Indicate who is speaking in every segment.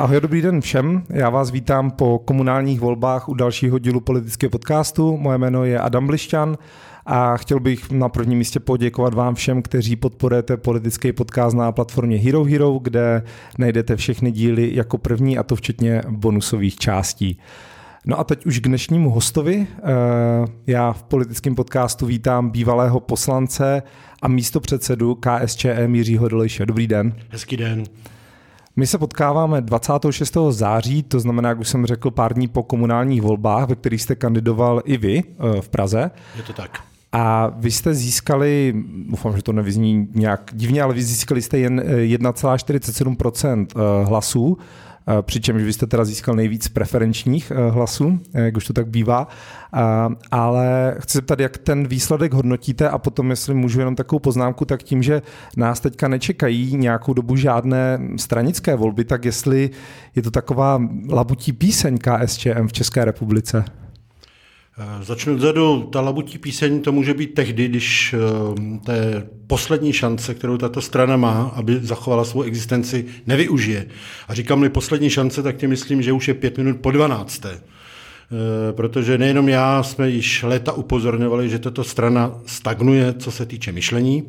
Speaker 1: Ahoj, dobrý den všem. Já vás vítám po komunálních volbách u dalšího dílu politického podcastu. Moje jméno je Adam Blišťan a chtěl bych na prvním místě poděkovat vám všem, kteří podporujete politický podcast na platformě Hero Hero, kde najdete všechny díly jako první a to včetně bonusových částí. No a teď už k dnešnímu hostovi. Eh, já v politickém podcastu vítám bývalého poslance a místo předsedu KSČM Jiřího Dolejše. Dobrý den.
Speaker 2: Hezký den.
Speaker 1: My se potkáváme 26. září, to znamená, jak už jsem řekl, pár dní po komunálních volbách, ve kterých jste kandidoval i vy eh, v Praze.
Speaker 2: Je to tak.
Speaker 1: A vy jste získali, doufám, že to nevyzní nějak divně, ale vy získali jste jen 1,47% eh, hlasů. Eh, přičemž vy jste teda získal nejvíc preferenčních eh, hlasů, eh, jak už to tak bývá. Ale chci se ptat, jak ten výsledek hodnotíte a potom, jestli můžu jenom takovou poznámku, tak tím, že nás teďka nečekají nějakou dobu žádné stranické volby, tak jestli je to taková labutí píseň KSČM v České republice?
Speaker 2: Eh, začnu odzadu. Ta labutí píseň to může být tehdy, když eh, té poslední šance, kterou tato strana má, aby zachovala svou existenci, nevyužije. A říkám-li poslední šance, tak tím myslím, že už je pět minut po dvanácté. Eh, protože nejenom já jsme již léta upozorňovali, že tato strana stagnuje, co se týče myšlení,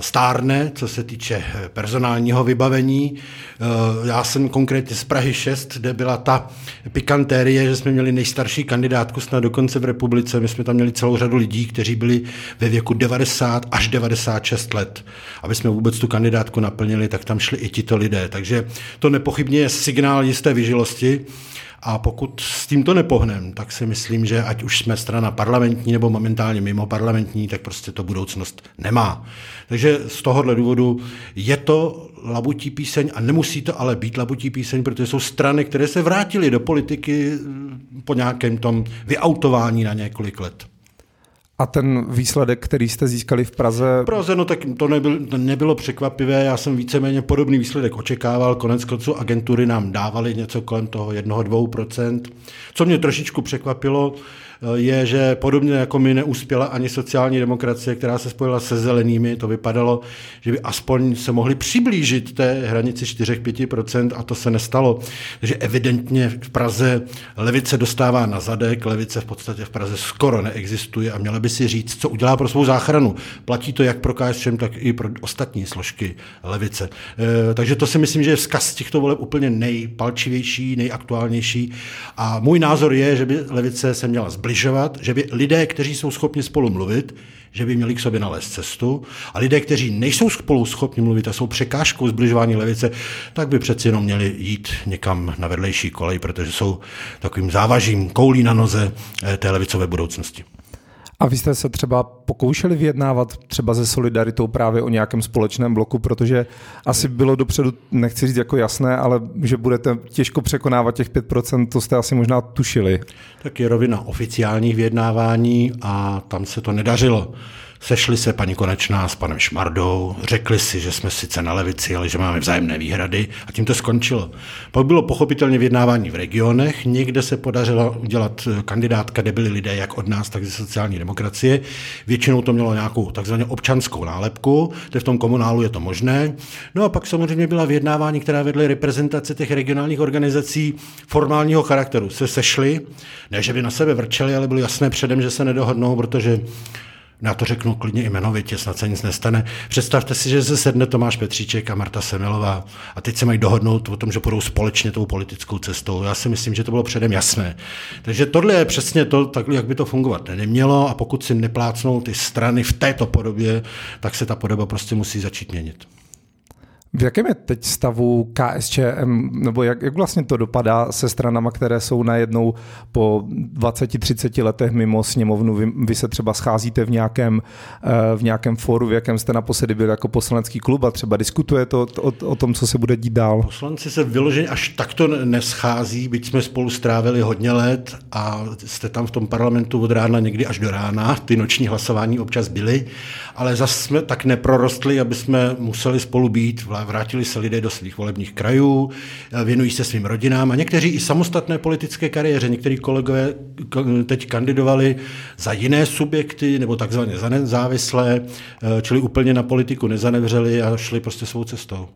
Speaker 2: stárne, co se týče eh, personálního vybavení. Eh, já jsem konkrétně z Prahy 6, kde byla ta pikantérie, že jsme měli nejstarší kandidátku snad dokonce v republice. My jsme tam měli celou řadu lidí, kteří byli ve věku 90 až 96 let. Aby jsme vůbec tu kandidátku naplnili, tak tam šli i tito lidé. Takže to nepochybně je signál jisté vyžilosti. A pokud s tímto nepohnem, tak si myslím, že ať už jsme strana parlamentní nebo momentálně mimo parlamentní, tak prostě to budoucnost nemá. Takže z tohohle důvodu je to labutí píseň a nemusí to ale být labutí píseň, protože jsou strany, které se vrátily do politiky po nějakém tom vyautování na několik let.
Speaker 1: A ten výsledek, který jste získali v Praze?
Speaker 2: V Praze, no tak to nebylo, to nebylo překvapivé, já jsem víceméně podobný výsledek očekával, konec konců agentury nám dávaly něco kolem toho 1-2%. Co mě trošičku překvapilo, je, že podobně jako my neuspěla ani sociální demokracie, která se spojila se zelenými, to vypadalo, že by aspoň se mohli přiblížit té hranici 4-5% a to se nestalo. Takže evidentně v Praze levice dostává na zadek, levice v podstatě v Praze skoro neexistuje a měla by si říct, co udělá pro svou záchranu. Platí to jak pro KSČM, tak i pro ostatní složky levice. E, takže to si myslím, že je vzkaz těchto voleb úplně nejpalčivější, nejaktuálnější a můj názor je, že by levice se měla zbližit zbližovat, že by lidé, kteří jsou schopni spolu mluvit, že by měli k sobě nalézt cestu a lidé, kteří nejsou spolu schopni mluvit a jsou překážkou zbližování levice, tak by přeci jenom měli jít někam na vedlejší kolej, protože jsou takovým závažím koulí na noze eh, té levicové budoucnosti.
Speaker 1: A vy jste se třeba pokoušeli vyjednávat třeba se Solidaritou právě o nějakém společném bloku, protože asi bylo dopředu, nechci říct jako jasné, ale že budete těžko překonávat těch 5%, to jste asi možná tušili.
Speaker 2: Tak je rovina oficiálních vyjednávání a tam se to nedařilo. Sešli se paní Konečná s panem Šmardou, řekli si, že jsme sice na levici, ale že máme vzájemné výhrady a tím to skončilo. Pak bylo pochopitelně vyjednávání v regionech, někde se podařilo udělat kandidátka, kde byli lidé jak od nás, tak ze sociální demokracie. Většinou to mělo nějakou takzvaně občanskou nálepku, to v tom komunálu je to možné. No a pak samozřejmě byla vyjednávání, která vedly reprezentace těch regionálních organizací formálního charakteru. Se sešli, ne, že by na sebe vrčeli, ale bylo jasné předem, že se nedohodnou, protože já to řeknu klidně jmenovitě, snad se nic nestane. Představte si, že se sedne Tomáš Petříček a Marta Semelová a teď se mají dohodnout o tom, že půjdou společně tou politickou cestou. Já si myslím, že to bylo předem jasné. Takže tohle je přesně to, takhle, jak by to fungovat nemělo a pokud si neplácnou ty strany v této podobě, tak se ta podoba prostě musí začít měnit.
Speaker 1: V jakém je teď stavu KSČM, nebo jak, jak vlastně to dopadá se stranama, které jsou najednou po 20-30 letech mimo sněmovnu? Vy, vy se třeba scházíte v nějakém, eh, v nějakém fóru, v jakém jste naposledy byl jako poslanecký klub a třeba diskutujete o, o, o tom, co se bude dít dál?
Speaker 2: Poslanci se vyloženě až takto neschází, byť jsme spolu strávili hodně let a jste tam v tom parlamentu od rána někdy až do rána, ty noční hlasování občas byly, ale zase jsme tak neprorostli, aby jsme museli spolu být vrátili se lidé do svých volebních krajů, věnují se svým rodinám a někteří i samostatné politické kariéře. Někteří kolegové teď kandidovali za jiné subjekty nebo takzvaně za nezávislé, čili úplně na politiku nezanevřeli a šli prostě svou cestou.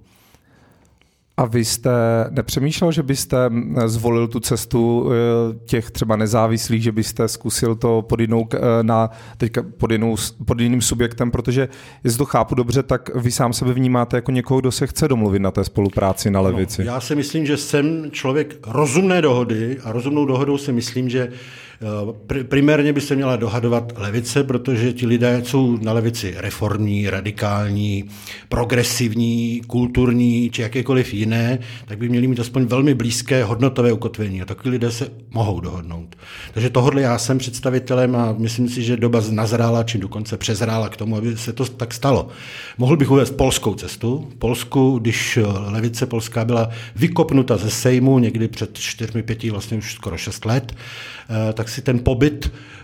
Speaker 1: A vy jste nepřemýšlel, že byste zvolil tu cestu eh, těch třeba nezávislých, že byste zkusil to pod, jinou, eh, na, teďka pod, jinou, pod jiným subjektem, protože jestli to chápu dobře, tak vy sám sebe vnímáte jako někoho, kdo se chce domluvit na té spolupráci na levici.
Speaker 2: No, já si myslím, že jsem člověk rozumné dohody a rozumnou dohodou si myslím, že Eh, primárně by se měla dohadovat levice, protože ti lidé jsou na levici reformní, radikální, progresivní, kulturní či jakékoliv jiné, tak by měli mít aspoň velmi blízké hodnotové ukotvení a takový lidé se mohou dohodnout. Takže tohle já jsem představitelem a myslím si, že doba nazrála či dokonce přezrála k tomu, aby se to tak stalo. Mohl bych uvést polskou cestu. V Polsku, když levice polská byla vykopnuta ze Sejmu někdy před čtyřmi, pěti, vlastně už skoro šest let, eh, tak si ten pobyt Eh,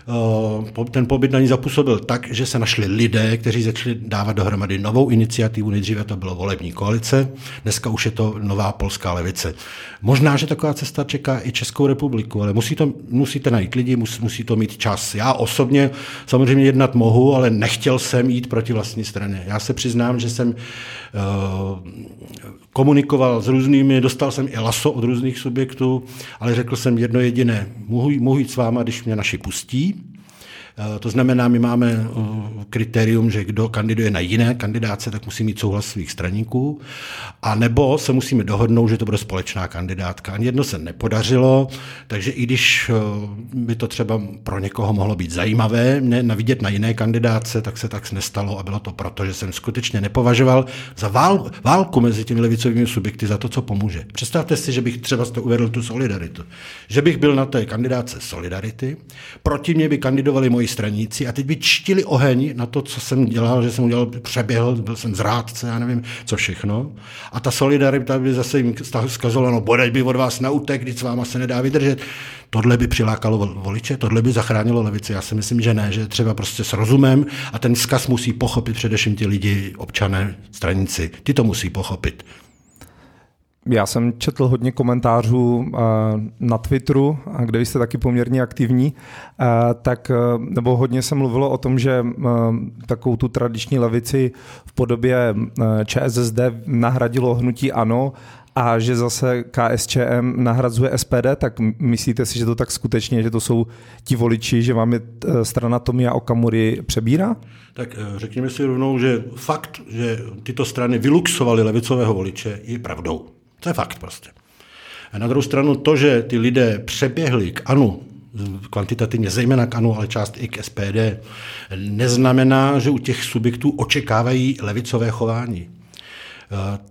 Speaker 2: ten pobyt na ní zapůsobil tak, že se našli lidé, kteří začali dávat dohromady novou iniciativu. Nejdříve to bylo volební koalice, dneska už je to nová polská levice. Možná, že taková cesta čeká i Českou republiku, ale musí to, musíte najít lidi, musí, musí to mít čas. Já osobně samozřejmě jednat mohu, ale nechtěl jsem jít proti vlastní straně. Já se přiznám, že jsem uh, komunikoval s různými, dostal jsem i laso od různých subjektů, ale řekl jsem jedno jediné. Mohu, mohu jít s váma, když mě naši pustí, Eh, to znamená, my máme eh, kritérium, že kdo kandiduje na jiné kandidáce, tak musí mít souhlas svých straníků, a nebo se musíme dohodnout, že to bude společná kandidátka. Ani jedno se nepodařilo, takže i když eh, by to třeba pro někoho mohlo být zajímavé ne, navidět na jiné kandidáce, tak se tak nestalo a bylo to proto, že jsem skutečně nepovažoval za vál, válku mezi těmi levicovými subjekty za to, co pomůže. Představte si, že bych třeba to uvedl tu solidaritu. Že bych byl na té kandidáce Solidarity, proti mě by kandidovali moji straníci a teď by čtili oheň na to, co jsem dělal, že jsem udělal, přeběhl, byl jsem zrádce, já nevím, co všechno. A ta solidarita by zase jim zkazovala, no bodej by od vás na útek, když s váma se nedá vydržet. Tohle by přilákalo voliče, tohle by zachránilo levici. Já si myslím, že ne, že třeba prostě s rozumem a ten vzkaz musí pochopit především ti lidi, občané, straníci. Ty to musí pochopit.
Speaker 1: Já jsem četl hodně komentářů eh, na Twitteru, kde vy jste taky poměrně aktivní, eh, tak, eh, nebo hodně se mluvilo o tom, že takovou tu tradiční levici v podobě ČSSD nahradilo hnutí ANO a že zase KSČM nahrazuje SPD, tak myslíte si, že to tak skutečně, že to jsou ti voliči, že vám je strana Tomia Okamury přebírá?
Speaker 2: Tak řekněme si rovnou, že fakt, že tyto strany vyluxovaly levicového voliče, je pravdou. To je fakt prostě. A na druhou stranu to, že ty lidé přeběhli k ANU, kvantitativně zejména k ANU, ale část i k SPD, neznamená, že u těch subjektů očekávají levicové chování.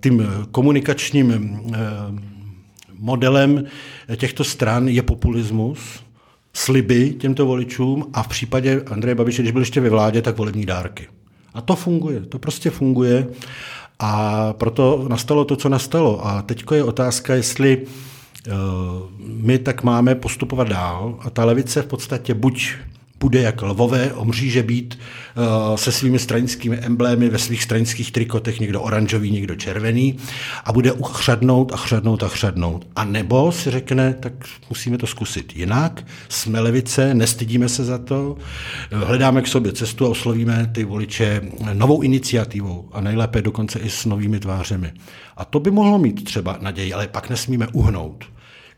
Speaker 2: Tím komunikačním eh, modelem těchto stran je populismus, sliby těmto voličům a v případě Andreje Babiše, když byl ještě ve vládě, tak volební dárky. A to funguje, to prostě funguje. A proto nastalo to, co nastalo. A teď je otázka, jestli uh, my tak máme postupovat dál a ta levice v podstatě buď bude jak lvové omříže být uh, se svými stranickými emblémy ve svých stranických trikotech, někdo oranžový, někdo červený a bude uchřadnout a chřadnout a chřadnout. A nebo si řekne, tak musíme to zkusit jinak, jsme levice, nestydíme se za to, hledáme k sobě cestu a oslovíme ty voliče novou iniciativou a nejlépe dokonce i s novými tvářemi. A to by mohlo mít třeba naději, ale pak nesmíme uhnout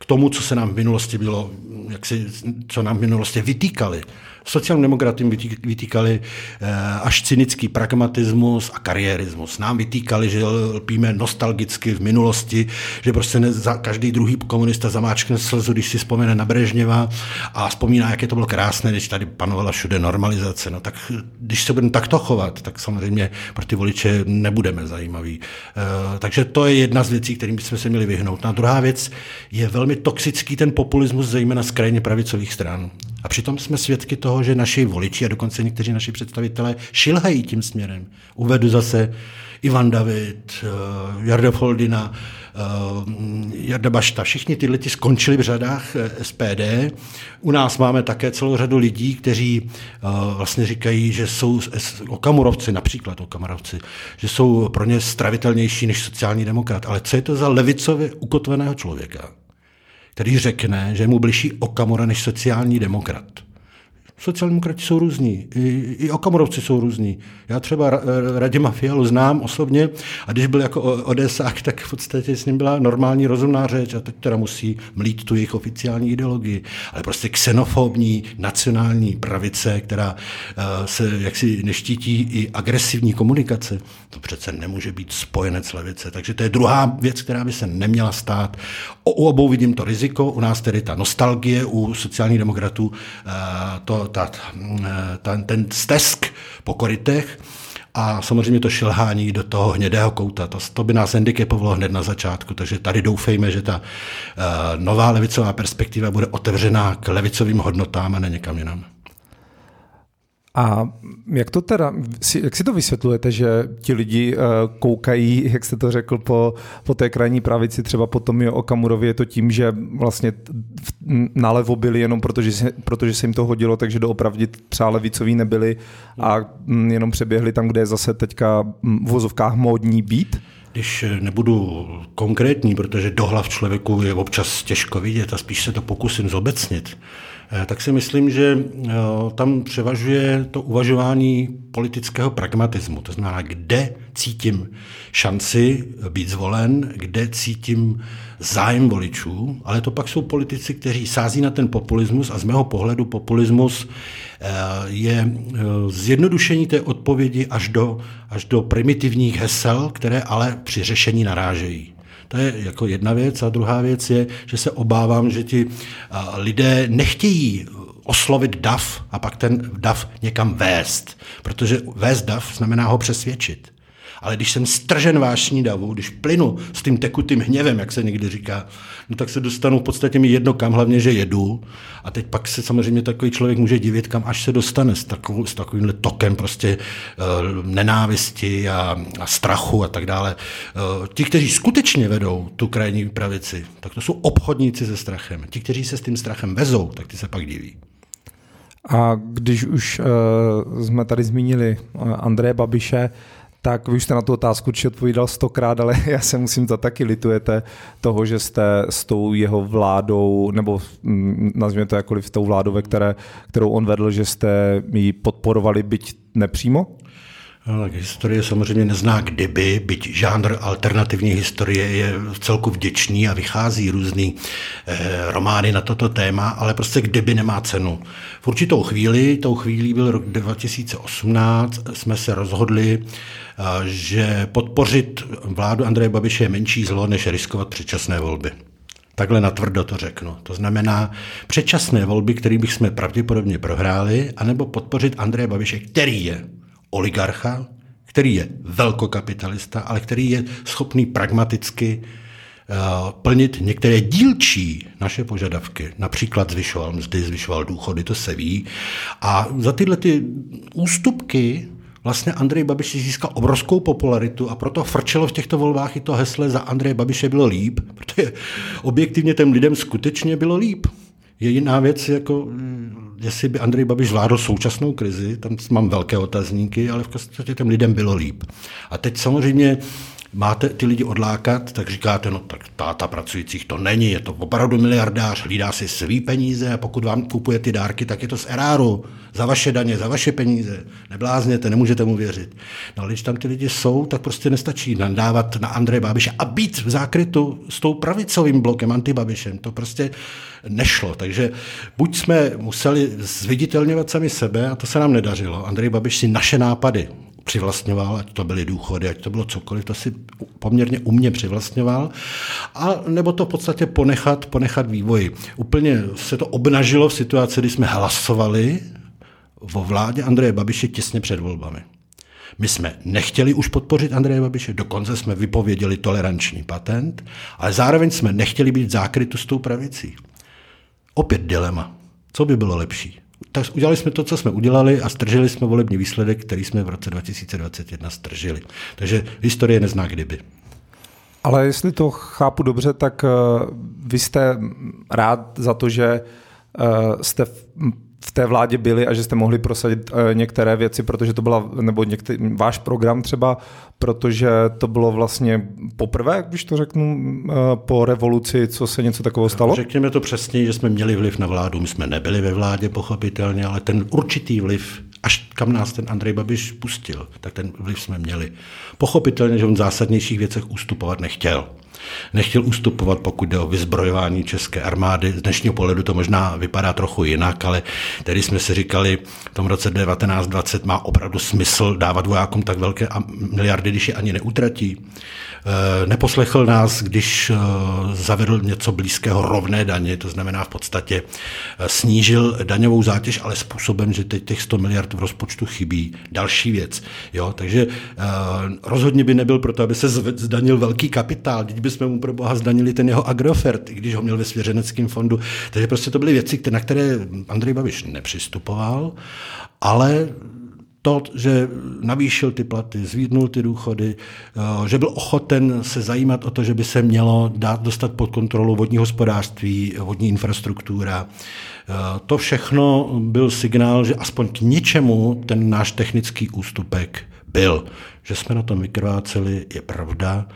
Speaker 2: k tomu, co se nám v minulosti bylo, jak si, co nám v minulosti vytýkali. Sociálním demokratům vytýkali eh, až cynický pragmatismus a kariérismus. Nám vytýkali, že lpíme nostalgicky v minulosti, že prostě ne, za, každý druhý komunista zamáčkne slzu, když si vzpomene na Brežněva a vzpomíná, jak je to bylo krásné, když tady panovala všude normalizace. No tak když se budeme takto chovat, tak samozřejmě pro ty voliče nebudeme zajímaví. E, takže to je jedna z věcí, kterým bychom se měli vyhnout. Na druhá věc je velmi toxický ten populismus, zejména z krajně pravicových stran. A přitom jsme svědky toho, že naši voliči a dokonce někteří naši představitelé šilhají tím směrem. Uvedu zase Ivan David, eh, Jarda Foldina, eh, Jarda Bašta, všichni tyhle ti skončili v řadách eh, SPD. U nás máme také celou řadu lidí, kteří vlastně říkají, že jsou okamurovci, například okamurovci, že jsou pro ně stravitelnější než sociální demokrat. Ale co je to za levicově ukotveného člověka? Který řekne, že mu bližší Okamura než sociální demokrat. Sociální demokrati jsou různí, i, i okamurovci jsou různí. Já třeba Radima Fialu znám osobně a když byl jako odesák, tak v podstatě s ním byla normální rozumná řeč a teď teda musí mlít tu jejich oficiální ideologii. Ale prostě xenofobní nacionální pravice, která uh, se jaksi neštítí i agresivní komunikace, to přece nemůže být spojenec levice. Takže to je druhá věc, která by se neměla stát. U obou vidím to riziko, u nás tedy ta nostalgie, u sociálních demokratů uh, to ta, ta, ten stesk po korytech a samozřejmě to šilhání do toho hnědého kouta. To, to by nás handicapovalo hned na začátku, takže tady doufejme, že ta uh, nová levicová perspektiva bude otevřená k levicovým hodnotám a ne někam jinam.
Speaker 1: A jak to teda, jak si to vysvětlujete, že ti lidi uh, koukají, jak jste to řekl, po, po té krajní pravici, třeba po Tomio Okamurovi, je to tím, že vlastně nalevo byli jenom protože se, protože se jim to hodilo, takže doopravdy třeba levicoví nebyli a mm, jenom přeběhli tam, kde je zase teďka mm, v vozovkách módní být?
Speaker 2: Když nebudu konkrétní, protože do hlav člověku je občas těžko vidět a spíš se to pokusím zobecnit, Eh, tak si myslím, že eh, tam převažuje to uvažování politického pragmatismu. To znamená, kde cítím šanci být zvolen, kde cítím zájem voličů, ale to pak jsou politici, kteří sází na ten populismus a z mého pohledu populismus eh, je zjednodušení té odpovědi až do, až do primitivních hesel, které ale při řešení narážejí. To je jako jedna věc. A druhá věc je, že se obávám, že ti lidé nechtějí oslovit DAF a pak ten DAF někam vést. Protože vést DAF znamená ho přesvědčit. Ale když jsem stržen vášní davu, když plynu s tím tekutým hněvem, jak se někdy říká, no tak se dostanu v podstatě mi jedno kam, hlavně, že jedu. A teď pak se samozřejmě takový člověk může divit, kam až se dostane s, takovou, s takovýmhle tokem prostě uh, nenávisti a, a strachu a tak dále. Uh, ti, kteří skutečně vedou tu krajní pravici, tak to jsou obchodníci se strachem. Ti, kteří se s tím strachem vezou, tak ty se pak diví.
Speaker 1: A když už uh, jsme tady zmínili Andreje Babiše, tak vy už jste na tu otázku určitě odpovídal stokrát, ale já se musím to taky litujete toho, že jste s tou jeho vládou, nebo mm, nazvěme to jakkoliv tou vládou, ve které, kterou on vedl, že jste ji podporovali, byť nepřímo?
Speaker 2: No, tak historie samozřejmě nezná kdyby, byť žánr alternativní historie je v celku vděčný a vychází různý eh, romány na toto téma, ale prostě kdyby nemá cenu. V určitou chvíli, tou chvílí byl rok 2018, jsme se rozhodli, eh, že podpořit vládu Andreje Babiše je menší zlo, než riskovat předčasné volby. Takhle natvrdo to řeknu. To znamená předčasné volby, které bychom pravděpodobně prohráli, anebo podpořit Andreje Babiše, který je oligarcha, který je velkokapitalista, ale který je schopný pragmaticky eh, plnit některé dílčí naše požadavky. Například zvyšoval mzdy, zvyšoval důchody, to se ví. A za tyhle ty ústupky vlastně Andrej Babiš získal obrovskou popularitu a proto frčelo v těchto volbách i to hesle za Andreje Babiše bylo líp, protože objektivně těm lidem skutečně bylo líp. Je jiná věc, jako jestli by Andrej Babiš zvládl současnou krizi, tam mám velké otazníky, ale v podstatě těm lidem bylo líp. A teď samozřejmě máte ty lidi odlákat, tak říkáte, no tak táta pracujících to není, je to opravdu miliardář, hlídá si svý peníze a pokud vám kupuje ty dárky, tak je to z eráru, za vaše daně, za vaše peníze. Neblázněte, nemůžete mu věřit. No ale když tam ty lidi jsou, tak prostě nestačí nadávat na Andreje Babiše a být v zákrytu s tou pravicovým blokem antibabišem. To prostě nešlo. Takže buď jsme museli zviditelňovat sami sebe, a to se nám nedařilo. Andrej Babiš si naše nápady přivlastňoval, ať to byly důchody, ať to bylo cokoliv, to si poměrně umně přivlastňoval, a nebo to v podstatě ponechat, ponechat vývoji. Úplně se to obnažilo v situaci, kdy jsme hlasovali vo vládě Andreje Babiše těsně před volbami. My jsme nechtěli už podpořit Andreje Babiše, dokonce jsme vypověděli toleranční patent, ale zároveň jsme nechtěli být zákrytu s tou pravicí. Opět dilema. Co by bylo lepší? Tak udělali jsme to, co jsme udělali a stržili jsme volební výsledek, který jsme v roce 2021 stržili. Takže historie nezná kdyby.
Speaker 1: Ale jestli to chápu dobře, tak uh, vy jste rád za to, že uh, jste v té vládě byli a že jste mohli prosadit eh, některé věci, protože to byla, nebo některý, váš program třeba, protože to bylo vlastně poprvé, když to řeknu, eh, po revoluci, co se něco takového stalo?
Speaker 2: Řekněme to přesně, že jsme měli vliv na vládu. My jsme nebyli ve vládě, pochopitelně, ale ten určitý vliv až kam nás ten Andrej Babiš pustil, tak ten vliv jsme měli. Pochopitelně, že on v zásadnějších věcech ústupovat nechtěl nechtěl ustupovat, pokud jde o vyzbrojování české armády. Z dnešního pohledu to možná vypadá trochu jinak, ale tedy jsme si říkali, v tom roce 1920 má opravdu smysl dávat vojákům tak velké miliardy, když je ani neutratí. Eh, neposlechl nás, když eh, zavedl něco blízkého rovné daně, to znamená v podstatě eh, snížil daňovou zátěž, ale způsobem, že teď těch 100 miliard v rozpočtu chybí. Další věc. Jo? Takže rozhodně by nebyl proto, aby se zdanil velký kapitál. Teď bychom mu pro boha zdanili ten jeho agrofert, i když ho měl ve svěřeneckém fondu. Takže prostě to byly věci, na které Andrej Babiš nepřistupoval, ale to, že navýšil ty platy, zvídnul ty důchody, eh, že byl ochoten se zajímat o to, že by se mělo dát dostat pod kontrolu vodní hospodářství, vodní infrastruktura. Eh, to všechno byl signál, že aspoň k něčemu ten náš technický ústupek byl. Že jsme na tom vykrváceli, je pravda.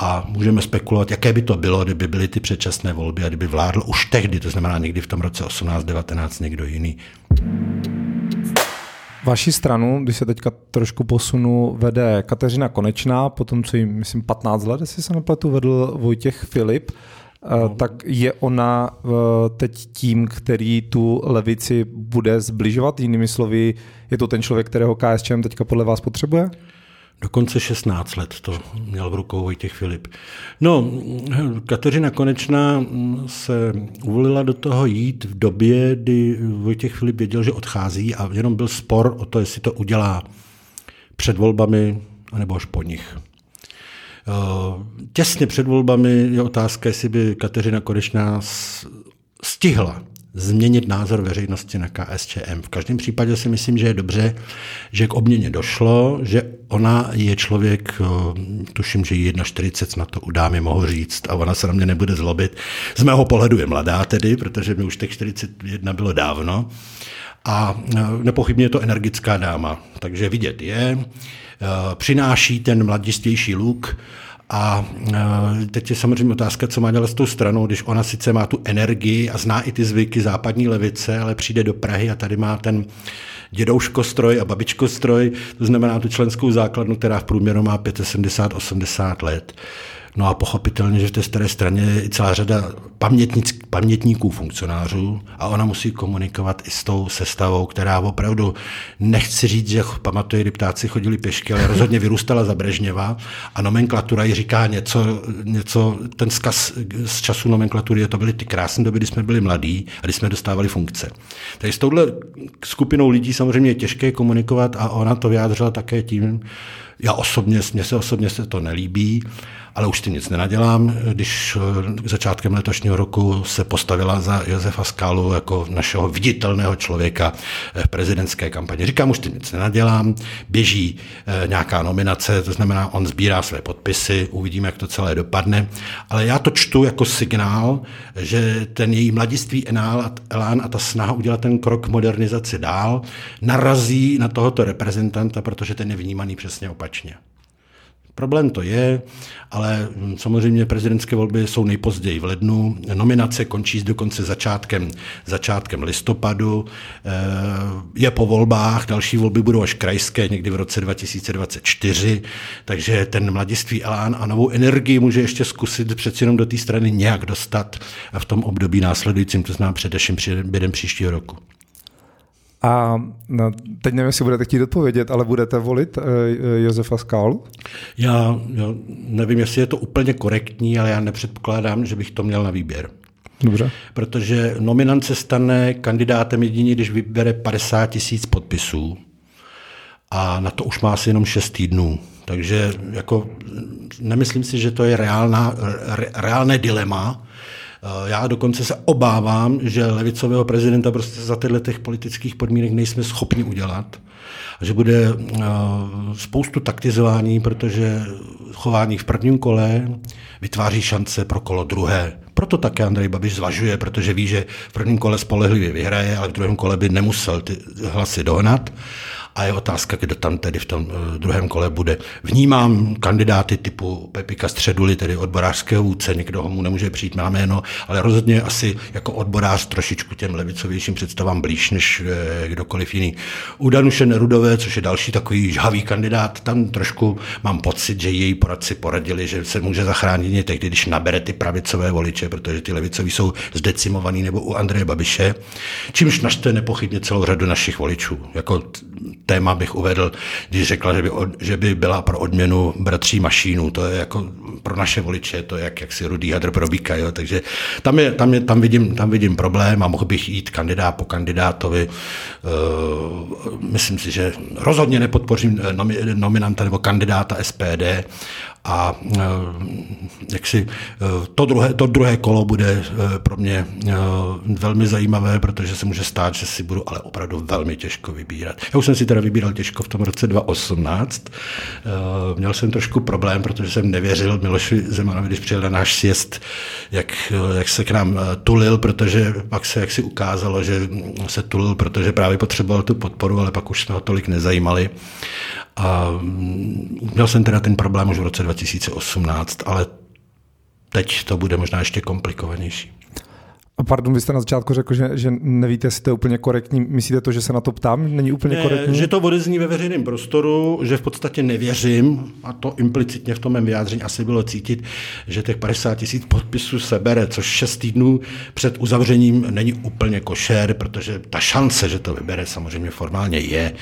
Speaker 2: A můžeme spekulovat, jaké by to bylo, kdyby byly ty předčasné volby a kdyby vládl už tehdy, to znamená někdy v tom roce 18-19 někdo jiný.
Speaker 1: Vaši stranu, když se teďka trošku posunu, vede Kateřina Konečná, potom co jim, myslím, 15 let, jestli se nepletu, vedl Vojtěch Filip. Eh, no. Tak je ona eh, teď tím, který tu levici bude zbližovat? Jinými slovy, je to ten člověk, kterého KSČM teďka podle vás potřebuje?
Speaker 2: Dokonce 16 let to měl v rukou Vojtěch Filip. No, Kateřina Konečná se uvolila do toho jít v době, kdy Vojtěch Filip věděl, že odchází a jenom byl spor o to, jestli to udělá před volbami anebo až po nich. Eh, těsně před volbami je otázka, jestli by Kateřina Konečná stihla změnit názor veřejnosti na KSČM. V každém případě si myslím, že je dobře, že k obměně došlo, že ona je člověk, eh, tuším, že jí 41, na to udám, je mohu říct, a ona se na mě nebude zlobit. Z mého pohledu je mladá tedy, protože mi už těch 41 bylo dávno. A eh, nepochybně je to energická dáma, takže vidět je, eh, přináší ten mladistvější luk, a e, teď je samozřejmě otázka, co má dělat s tou stranou, když ona sice má tu energii a zná i ty zvyky západní levice, ale přijde do Prahy a tady má ten dědouškostroj a babičkostroj, to znamená tu členskou základnu, která v průměru má 75-80 let. No a pochopitelně, že v té staré straně je i celá řada pamětníků, funkcionářů a ona musí komunikovat i s tou sestavou, která opravdu, nechci říct, že pamatuje, kdy ptáci chodili pěšky, ale rozhodně vyrůstala za Brežněva a nomenklatura ji říká něco, něco ten zkaz z času nomenklatury, to byly ty krásné doby, kdy jsme byli mladí a kdy jsme dostávali funkce. Takže s touhle skupinou lidí samozřejmě je těžké komunikovat a ona to vyjádřila také tím, já osobně, mně se osobně se to nelíbí, ale už tím nic nenadělám. Když eh, začátkem letošního roku se postavila za Josefa Skálu jako našeho viditelného člověka eh, v prezidentské kampani. Říkám, už tím nic nenadělám, běží eh, nějaká nominace, to znamená, on sbírá své podpisy, uvidíme, jak to celé dopadne, ale já to čtu jako signál, že ten její mladiství elán a ta snaha udělat ten krok modernizaci dál narazí na tohoto reprezentanta, protože ten je vnímaný přesně opačně. Problém to je, ale samozřejmě prezidentské volby jsou nejpozději v lednu. Nominace končí dokonce začátkem, začátkem listopadu. Eh, je po volbách, další volby budou až krajské někdy v roce 2024, takže ten mladiství Elán a novou energii může ještě zkusit přeci jenom do té strany nějak dostat v tom období následujícím, to znamená především během příštího roku.
Speaker 1: A no, teď nevím, jestli budete chtít odpovědět, ale budete volit uh, Josefa Skálu?
Speaker 2: Já, já nevím, jestli je to úplně korektní, ale já nepředpokládám, že bych to měl na výběr.
Speaker 1: Dobře.
Speaker 2: Protože nominant se stane kandidátem jediný, když vybere 50 tisíc podpisů a na to už má asi jenom 6 týdnů. Takže jako nemyslím si, že to je reálná, re, reálné dilema, Já dokonce se obávám, že levicového prezidenta prostě za těchto těch politických podmínek nejsme schopni udělat. A že bude spoustu taktizování, protože chování v prvním kole vytváří šance pro kolo druhé. Proto také Andrej Babiš zvažuje, protože ví, že v prvním kole spolehlivě vyhraje, ale v druhém kole by nemusel ty hlasy dohnat a je otázka, kdo tam tedy v tom eh, druhém kole bude. Vnímám kandidáty typu Pepika Středuli, tedy odborářského vůdce, někdo ho mu nemůže přijít na jméno, ale rozhodně asi jako odborář trošičku těm levicovějším představám blíž než eh, kdokoliv jiný. U Danuše Nerudové, což je další takový žhavý kandidát, tam trošku mám pocit, že její poradci poradili, že se může zachránit tehdy, když nabere ty pravicové voliče, protože ty levicoví jsou zdecimovaný nebo u Andreje Babiše, čímž naštve nepochybně celou řadu našich voličů. Jako téma bych uvedl, když řekla, že by, že by byla pro odměnu bratří mašínu. To je jako pro naše voliče, to je jak, jak si rudý hadr pro býka, jo. Takže tam, je, tam, je, tam, vidím, tam vidím problém a mohl bych jít kandidát po kandidátovi. Uh, myslím si, že rozhodně nepodpořím eh, nominanta nebo kandidáta SPD, a eh, jak si eh, to druhé, to druhé kolo bude eh, pro mě velmi zajímavé, protože se může stát, že si budu ale opravdu velmi těžko vybírat. Já už jsem si teda vybíral těžko v tom roce 2018. Měl jsem trošku problém, protože jsem nevěřil Miloši Zemanovi, když přijel na náš sjezd, jak, jak se k nám tulil, protože pak se jak si ukázalo, že se tulil, protože právě potřeboval tu podporu, ale pak už jsme ho tolik nezajímali. A měl jsem teda ten problém už v roce 2018, ale teď to bude možná ještě komplikovanější.
Speaker 1: A pardon, vy jste na začátku řekl, že, že nevíte, jestli to je úplně korektní. Myslíte to, že se na to ptám? Není úplně ne, korektní?
Speaker 2: Že to odezní ve veřejném prostoru, že v podstatě nevěřím, a to implicitně v tom mém vyjádření asi bylo cítit, že těch 50 tisíc podpisů se bere, což 6 týdnů před uzavřením není úplně košer, protože ta šance, že to vybere, samozřejmě formálně je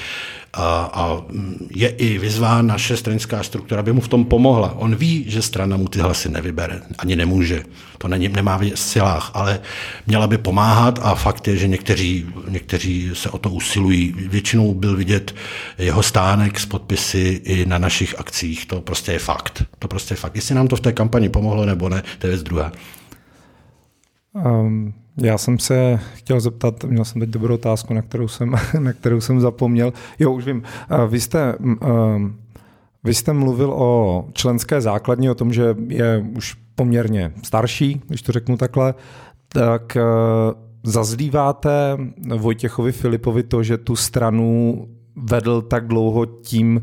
Speaker 2: a, a je i vyzván naše stranická struktura, aby mu v tom pomohla. On ví, že strana mu ty hlasy nevybere, ani nemůže. To není, nemá v silách, ale měla by pomáhat a fakt je, že někteří, někteří se o to usilují. Většinou byl vidět jeho stánek s podpisy i na našich akcích. To prostě je fakt. To prostě je fakt. Jestli nám to v té kampani pomohlo nebo ne, to je věc druhá.
Speaker 1: Um, já jsem se chtěl zeptat, měl jsem teď dobrou otázku, na kterou jsem, na kterou jsem zapomněl. Jo, už vím. Vy jste, vy jste mluvil o členské základně, o tom, že je už poměrně starší, když to řeknu takhle, tak zazlíváte Vojtěchovi Filipovi to, že tu stranu vedl tak dlouho tím, Eh,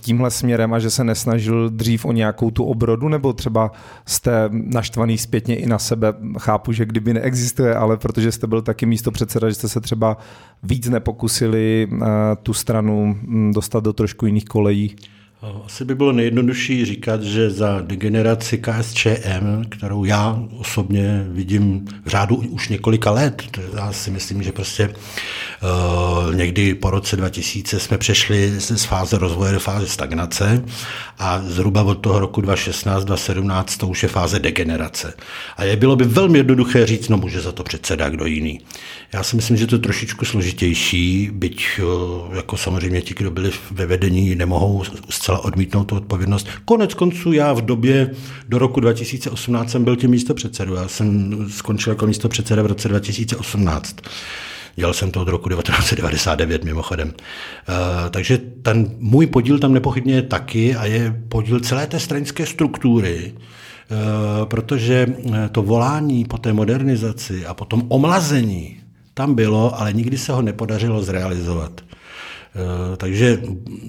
Speaker 1: tímhle směrem a že se nesnažil dřív o nějakou tu obrodu, nebo třeba jste naštvaný zpětně i na sebe. Chápu, že kdyby neexistuje, ale protože jste byl taky místo předseda, že jste se třeba víc nepokusili eh, tu stranu hm, dostat do trošku jiných kolejí.
Speaker 2: Asi by bylo nejjednodušší říkat, že za degeneraci KSČM, kterou já osobně vidím v řádu už několika let, já si myslím, že prostě uh, někdy po roce 2000 jsme přešli z fáze rozvoje do fáze stagnace a zhruba od toho roku 2016-2017 to už je fáze degenerace. A je bylo by velmi jednoduché říct, no může za to předseda kdo jiný. Já si myslím, že to je trošičku složitější, byť uh, jako samozřejmě ti, kdo byli ve vedení, nemohou zcela odmítnout tu odpovědnost. Konec konců já v době do roku 2018 jsem byl tím místo předsedu. Já jsem skončil jako místo předseda v roce 2018. Dělal jsem to od roku 1999 mimochodem. Uh, takže ten můj podíl tam nepochybně je taky a je podíl celé té stranické struktury, uh, protože to volání po té modernizaci a po tom omlazení tam bylo, ale nikdy se ho nepodařilo zrealizovat. Eh, takže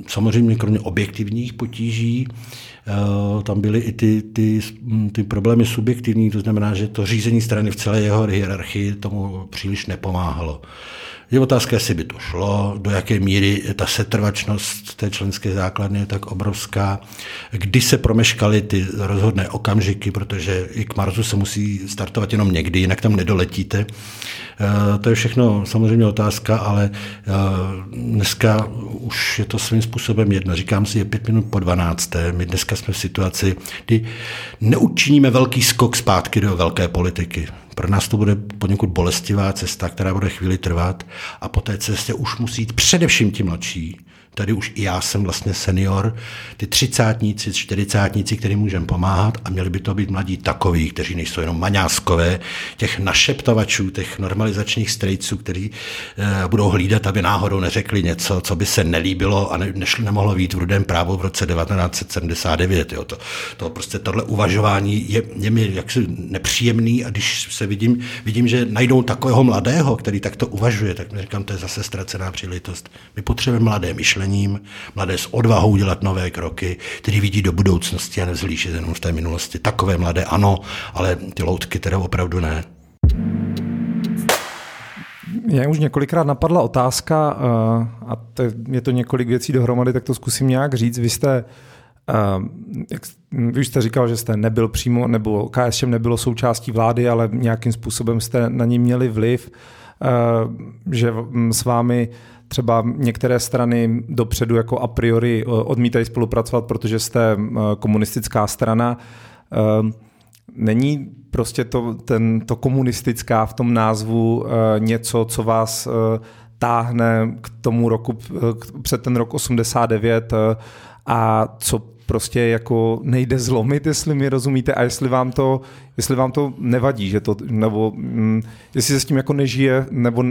Speaker 2: samozřejmě kromě objektivních potíží eh, tam byly i ty, ty, ty problémy subjektivní, to znamená, že to řízení strany v celé jeho hierarchii tomu příliš nepomáhalo. Je otázka, jestli by to šlo, do jaké míry ta setrvačnost té členské základny je tak obrovská, kdy se promeškaly ty rozhodné okamžiky, protože i k Marsu se musí startovat jenom někdy, jinak tam nedoletíte. Eh, to je všechno samozřejmě otázka, ale eh, dneska už je to svým způsobem jedno. Říkám si, je pět minut po 12. My dneska jsme v situaci, kdy neučiníme velký skok zpátky do velké politiky. Pro nás to bude poněkud bolestivá cesta, která bude chvíli trvat a po té cestě už musí jít především ti mladší, tady už i já jsem vlastně senior, ty třicátníci, čtyřicátníci, kterým můžeme pomáhat a měli by to být mladí takoví, kteří nejsou jenom maňáskové, těch našeptovačů, těch normalizačních strejců, kteří eh, budou hlídat, aby náhodou neřekli něco, co by se nelíbilo a ne, nešli, nemohlo být v rudém právu v roce 1979. Jo. To, to prostě tohle uvažování je, je mi jaksi nepříjemný a když se vidím, vidím, že najdou takového mladého, který takto uvažuje, tak mi říkám, to je zase ztracená příležitost. My potřebujeme mladé myšlením, mladé s odvahou dělat nové kroky, který vidí do budoucnosti a nevzlíží jenom v té minulosti. Takové mladé ano, ale ty loutky teda opravdu ne.
Speaker 1: Mě už několikrát napadla otázka, eh, a to je to několik věcí dohromady, tak to zkusím nějak říct. Vy jste jak, vy už jste říkal, že jste nebyl přímo, nebo KSČM nebylo součástí vlády, ale nějakým způsobem jste na ní měli vliv, že s vámi třeba některé strany dopředu jako a priori odmítají spolupracovat, protože jste komunistická strana. Není prostě to, ten, to komunistická v tom názvu něco, co vás táhne k tomu roku, před ten rok 89 a co prostě jako nejde zlomit, jestli mi rozumíte, a jestli vám to, jestli vám to nevadí, že to, nebo mm, jestli se s tím jako nežije, nebo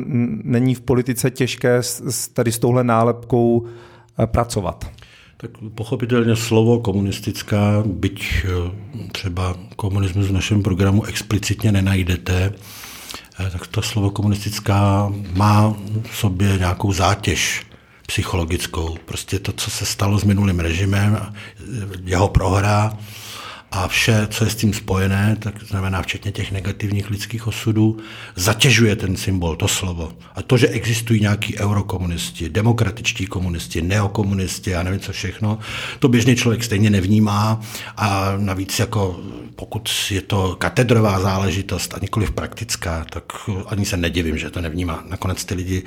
Speaker 1: není v politice těžké s, tady s touhle nálepkou eh, pracovat.
Speaker 2: Tak pochopitelně slovo komunistická, byť eh, třeba komunismus v našem programu explicitně nenajdete, eh, tak to slovo komunistická má v sobě nějakou zátěž psychologickou. Prostě to, co se stalo s minulým režimem, jeho prohra, a vše, co je s tím spojené, tak znamená včetně těch negativních lidských osudů, zatěžuje ten symbol, to slovo. A to, že existují nějaký eurokomunisti, demokratičtí komunisti, neokomunisti a nevím co všechno, to běžný člověk stejně nevnímá a navíc jako pokud je to katedrová záležitost a nikoliv praktická, tak ani se nedivím, že to nevnímá. Nakonec ty lidi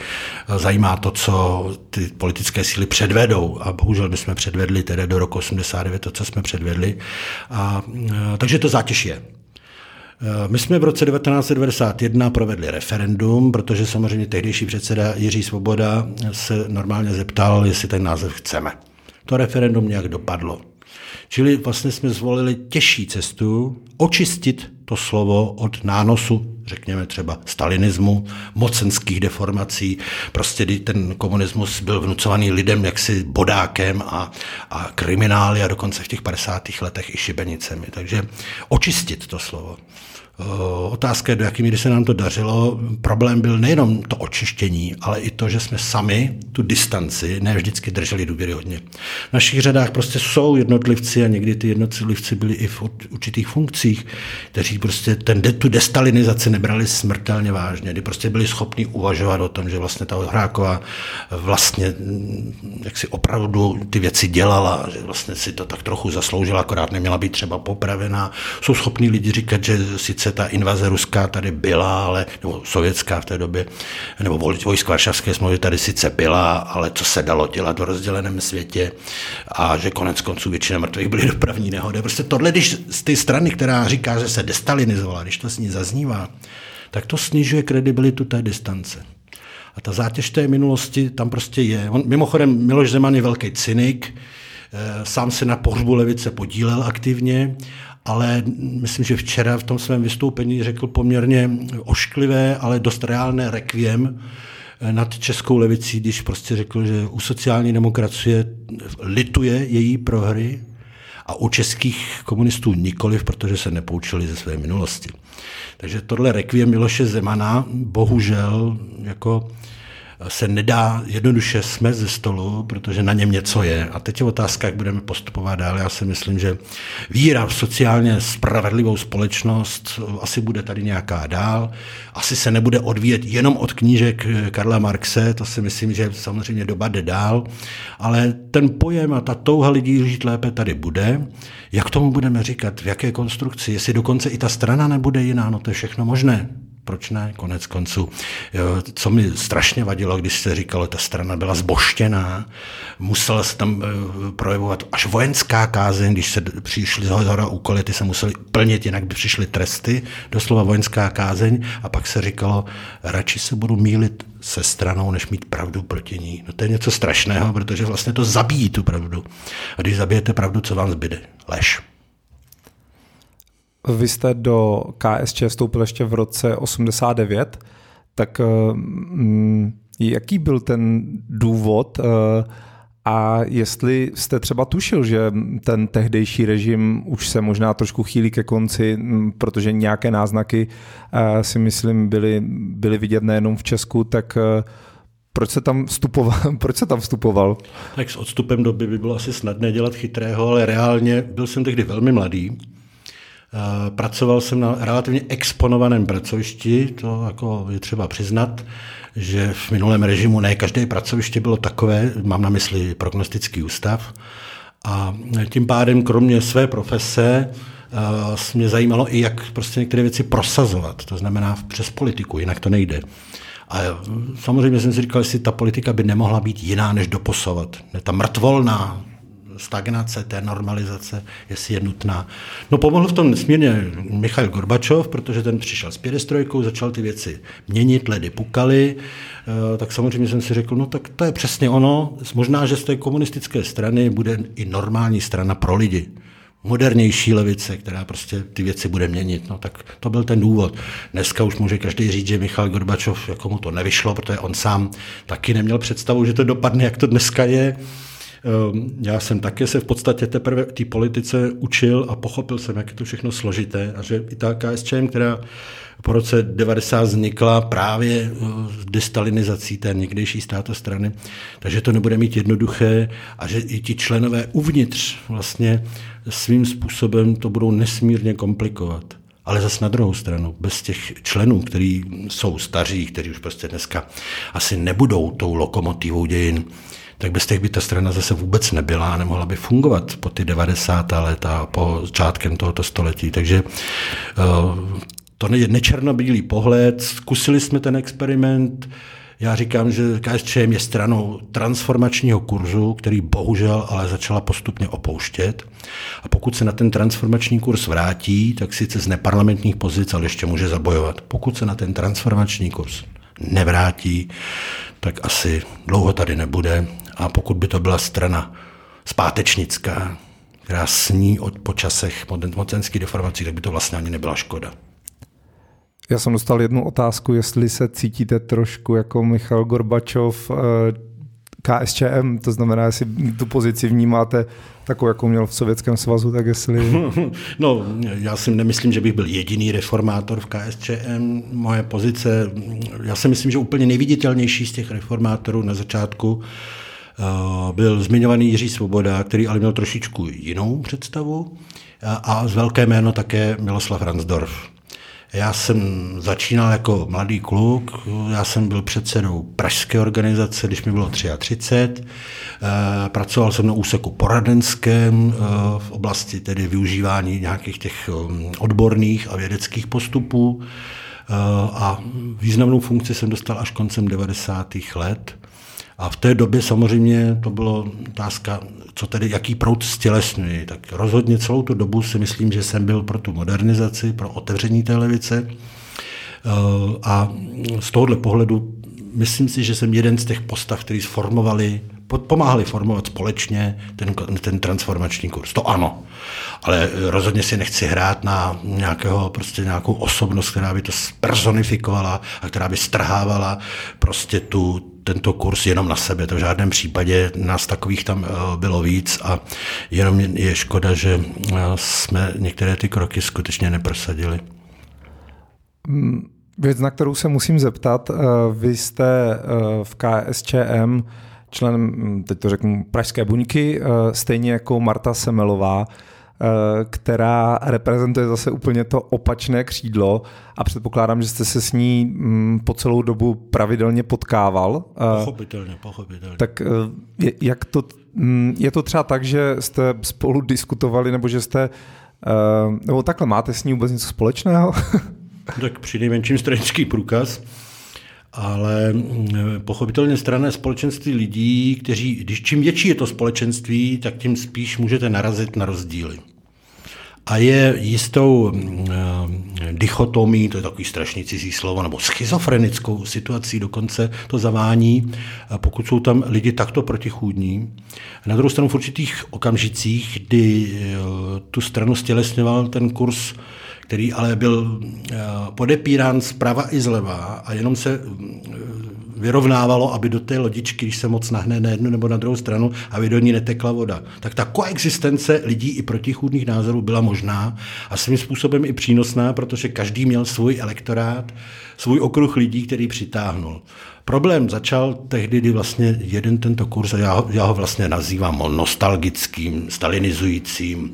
Speaker 2: zajímá to, co ty politické síly předvedou a bohužel my jsme předvedli tedy do roku 89 to, co jsme předvedli a Takže to zátěž je. Eh, my jsme v roce 1991 provedli referendum, protože samozřejmě tehdejší předseda Jiří Svoboda se normálně zeptal, jestli ten název chceme. To referendum nějak dopadlo. Čili vlastně jsme zvolili těžší cestu očistit to slovo od nánosu, řekněme třeba stalinismu, mocenských deformací. Prostě ten komunismus byl vnucovaný lidem jaksi bodákem a, a kriminály a dokonce v těch 50. letech i šibenicemi. Takže očistit to slovo. Eh, otázka je, do jaké míry se nám to dařilo. Problém byl nejenom to očištění, ale i to, že jsme sami tu distanci ne vždycky drželi důvěryhodně. V našich řadách prostě jsou jednotlivci a někdy ty jednotlivci byli i v určitých funkcích, kteří prostě ten, tu destalinizaci nebrali smrtelně vážně, kdy prostě byli schopni uvažovat o tom, že vlastně ta Hráková vlastně mm, jak si opravdu ty věci dělala, že vlastně si to tak trochu zasloužila, akorát neměla být třeba popravená. Jsou schopní lidi říkat, že sice ta invaze ruská tady byla, ale, nebo sovětská v té době, nebo vojsk Varšavské smlouvy tady sice byla, ale co se dalo dělat v rozděleném světě a že konec konců většina mrtvých byly dopravní nehody. Prostě tohle, když z té strany, která říká, že se destalinizovala, když to s ní zaznívá, tak to snižuje kredibilitu té distance. A ta zátěž té minulosti tam prostě je. On, mimochodem, Miloš Zeman je velký cynik, sám se na pohřbu levice podílel aktivně ale myslím, že včera v tom svém vystoupení řekl poměrně ošklivé, ale dost reálné rekviem nad českou levicí, když prostě řekl, že u sociální demokracie lituje její prohry a u českých komunistů nikoliv, protože se nepoučili ze své minulosti. Takže tohle rekviem Miloše Zemana bohužel jako se nedá jednoduše jsme ze stolu, protože na něm něco je. A teď je otázka, jak budeme postupovat dál. Já si myslím, že víra v sociálně spravedlivou společnost asi bude tady nějaká dál. Asi se nebude odvíjet jenom od knížek Karla Marxe, to si myslím, že samozřejmě doba jde dál, ale ten pojem a ta touha lidí žít lépe tady bude. Jak tomu budeme říkat, v jaké konstrukci, jestli dokonce i ta strana nebude jiná, no to je všechno možné proč ne, konec konců. Co mi strašně vadilo, když se říkalo, ta strana byla zboštěná, musela se tam eh, projevovat až vojenská kázeň, když se přišly z hora úkoly, ty se museli plnit, jinak by přišly tresty, doslova vojenská kázeň a pak se říkalo, radši se budu mílit se stranou, než mít pravdu proti ní. No to je něco strašného, protože vlastně to zabíjí tu pravdu. A když zabijete pravdu, co vám zbyde? Lež.
Speaker 1: Vy jste do KSČ vstoupil ještě v roce 89, tak mm, jaký byl ten důvod uh, a jestli jste třeba tušil, že ten tehdejší režim už se možná trošku chýlí ke konci, protože nějaké náznaky uh, si myslím byly, byly vidět nejenom v Česku, tak proč se tam vstupoval? Proč se tam vstupoval?
Speaker 2: Tak s odstupem doby by bylo asi snadné dělat chytrého, ale reálně byl jsem tehdy velmi mladý Eh, pracoval jsem na relativně exponovaném pracovišti, to jako je třeba přiznat, že v minulém režimu ne každé pracoviště bylo takové, mám na mysli prognostický ústav, a tím pádem kromě své profese uh, mě zajímalo i, jak prostě některé věci prosazovat, to znamená přes politiku, jinak to nejde. A samozřejmě jsem si říkal, jestli ta politika by nemohla být jiná než doposovat. Ta mrtvolná stagnace, té normalizace, jestli je nutná. No pomohl v tom nesmírně Michail Gorbačov, protože ten přišel s pědestrojkou, začal ty věci měnit, ledy pukaly, eh, tak samozřejmě jsem si řekl, no tak to je přesně ono, možná, že z té komunistické strany bude i normální strana pro lidi modernější levice, která prostě ty věci bude měnit. No tak to byl ten důvod. Dneska už může každý říct, že Michal Gorbačov, jako mu to nevyšlo, protože on sám taky neměl představu, že to dopadne, jak to dneska je. Ehm, já jsem také se v podstatě teprve té politice učil a pochopil jsem, jak je to všechno složité a že i ta KSČM, která po roce 90 vznikla právě eh, destalinizací té někdejší státostrany, takže to nebude mít jednoduché a že i ti členové uvnitř vlastně svým způsobem to budou nesmírně komplikovat. Ale zase na druhou stranu, bez těch členů, kteří jsou staří, kteří už prostě dneska asi nebudou tou lokomotivou dějin, tak bez těch by ta strana zase vůbec nebyla a nemohla by fungovat po ty 90. léta, po začátkem tohoto století. Takže eh, to je nečernobílý pohled, zkusili jsme ten experiment, já říkám, že KSČM je stranou transformačního kurzu, který bohužel ale začala postupně opouštět. A pokud se na ten transformační kurz vrátí, tak sice z neparlamentních pozic, ale ještě může zabojovat. Pokud se na ten transformační kurz nevrátí, tak asi dlouho tady nebude a pokud by to byla strana zpátečnická, která sní od počasech mocenských deformací, tak by to vlastně ani nebyla škoda.
Speaker 1: Já jsem dostal jednu otázku, jestli se cítíte trošku jako Michal Gorbačov eh, KSČM, to znamená, jestli tu pozici vnímáte takovou, jakou měl v Sovětském svazu, tak jestli...
Speaker 2: No, já si nemyslím, že bych byl jediný reformátor v KSČM. Moje pozice, já si myslím, že úplně nejviditelnější z těch reformátorů na začátku byl zmiňovaný Jiří Svoboda, který ale měl trošičku jinou představu a z velké jméno také Miloslav Ransdorf. Já jsem začínal jako mladý kluk, já jsem byl předsedou pražské organizace, když mi bylo 33. Eh, pracoval jsem na úseku poradenském eh, v oblasti tedy využívání nějakých těch odborných a vědeckých postupů a významnou funkci jsem dostal až koncem 90. let. A v té době samozřejmě to bylo otázka, co tedy, jaký proud stělesňuji. Tak rozhodně celou tu dobu si myslím, že jsem byl pro tu modernizaci, pro otevření té levice. Eh, a z tohohle pohledu myslím si, že jsem jeden z těch postav, který sformovali, pomáhali formovat společně ten, ten transformační kurz. To ano. Ale rozhodně si nechci hrát na nějakého, prostě nějakou osobnost, která by to personifikovala a která by strhávala prostě tu, tento kurz jenom na sebe. To v žádném případě nás takových tam eh, bylo víc a jenom je škoda, že eh, jsme některé ty kroky skutečně neprosadili.
Speaker 1: Mm, věc, na kterou se musím zeptat, eh, vy jste v KSČM členem, mm, teď to řeknu, Pražské buňky, stejně jako Marta Semelová, Eh, která reprezentuje zase úplně to opačné křídlo a předpokládám, že jste se s ní mm, po celou dobu pravidelně potkával.
Speaker 2: Eh, pochopitelně, pochopitelně.
Speaker 1: Tak eh, jak to, mm, je to třeba tak, že jste spolu diskutovali, nebo že jste, nebo takhle, máte s ní vůbec něco společného?
Speaker 2: Tak při nejmenším stranický průkaz. Ale mm, pochopitelně strané společenství lidí, kteří, když čím větší je to společenství, tak tím spíš můžete narazit na rozdíly a je jistou eh, dichotomí, to je takový strašný cizí slovo, nebo schizofrenickou situací dokonce to zavání, pokud jsou tam lidi takto protichůdní. Na druhou stranu v určitých okamžicích, kdy eh, tu stranu stělesňoval ten kurz který ale byl eh, podepírán zprava i zleva a jenom se vyrovnávalo, aby do té lodičky, když se moc nahne na jednu nebo na druhou stranu, aby do ní netekla voda. Tak ta koexistence lidí i protichůdných názorů byla možná a svým způsobem i přínosná, protože každý měl svůj elektorát, svůj okruh lidí, který přitáhnul. Problém začal tehdy, kdy vlastně jeden tento kurz, a já, ho, já ho vlastně nazývám nostalgickým, stalinizujícím,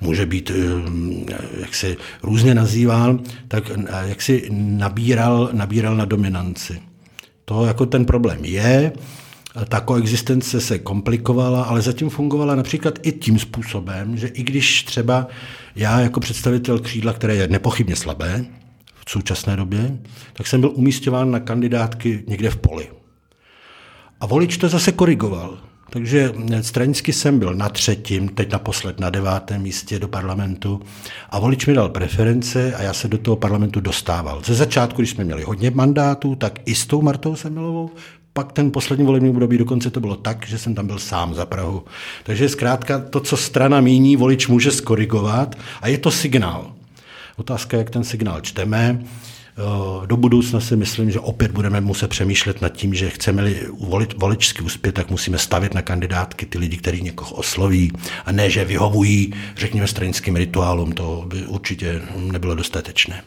Speaker 2: může být eh, jak se různě nazýván, tak jak si nabíral, nabíral na dominanci. To jako ten problém je, ta koexistence se komplikovala, ale zatím fungovala například i tím způsobem, že i když třeba já jako představitel křídla, které je nepochybně slabé v současné době, tak jsem byl umístěván na kandidátky někde v poli. A volič to zase korigoval. Takže stranicky jsem byl na třetím, teď naposled na devátém místě do parlamentu a volič mi dal preference a já se do toho parlamentu dostával. Ze začátku, když jsme měli hodně mandátů, tak i s tou Martou Semilovou, pak ten poslední volební období dokonce to bylo tak, že jsem tam byl sám za Prahu. Takže zkrátka to, co strana míní, volič může skorigovat a je to signál. Otázka, jak ten signál čteme. Eh, do budoucna si myslím, že opět budeme muset přemýšlet nad tím, že chceme-li volit voličský úspěch, tak musíme stavit na kandidátky ty lidi, kteří někoho osloví a ne, že vyhovují, řekněme, stranickým rituálům. To by určitě nebylo dostatečné.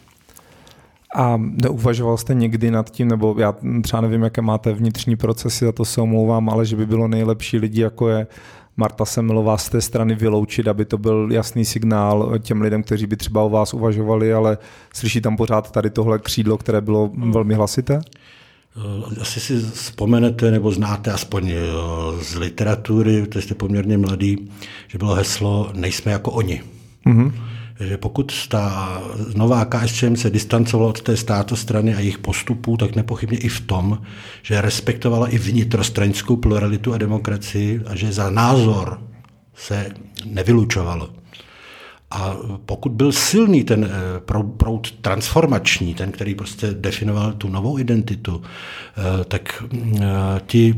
Speaker 1: A neuvažoval jste někdy nad tím, nebo já třeba nevím, jaké máte vnitřní procesy, za to se omlouvám, ale že by bylo nejlepší lidi, jako je Marta Semilová z té strany vyloučit, aby to byl jasný signál těm lidem, kteří by třeba o vás uvažovali, ale slyší tam pořád tady tohle křídlo, které bylo velmi hlasité?
Speaker 2: Eh, asi si vzpomenete nebo znáte aspoň eh, z literatury, to jste poměrně mladý, že bylo heslo Nejsme jako oni. Mm-hmm že pokud ta nová KSČM se distancovala od té státostrany a jejich postupů, tak nepochybně i v tom, že respektovala i vnitrostranickou pluralitu a demokracii a že za názor se nevylučovalo. A pokud byl silný ten eh, proud transformační, ten, který prostě definoval tu novou identitu, eh, tak eh, ti,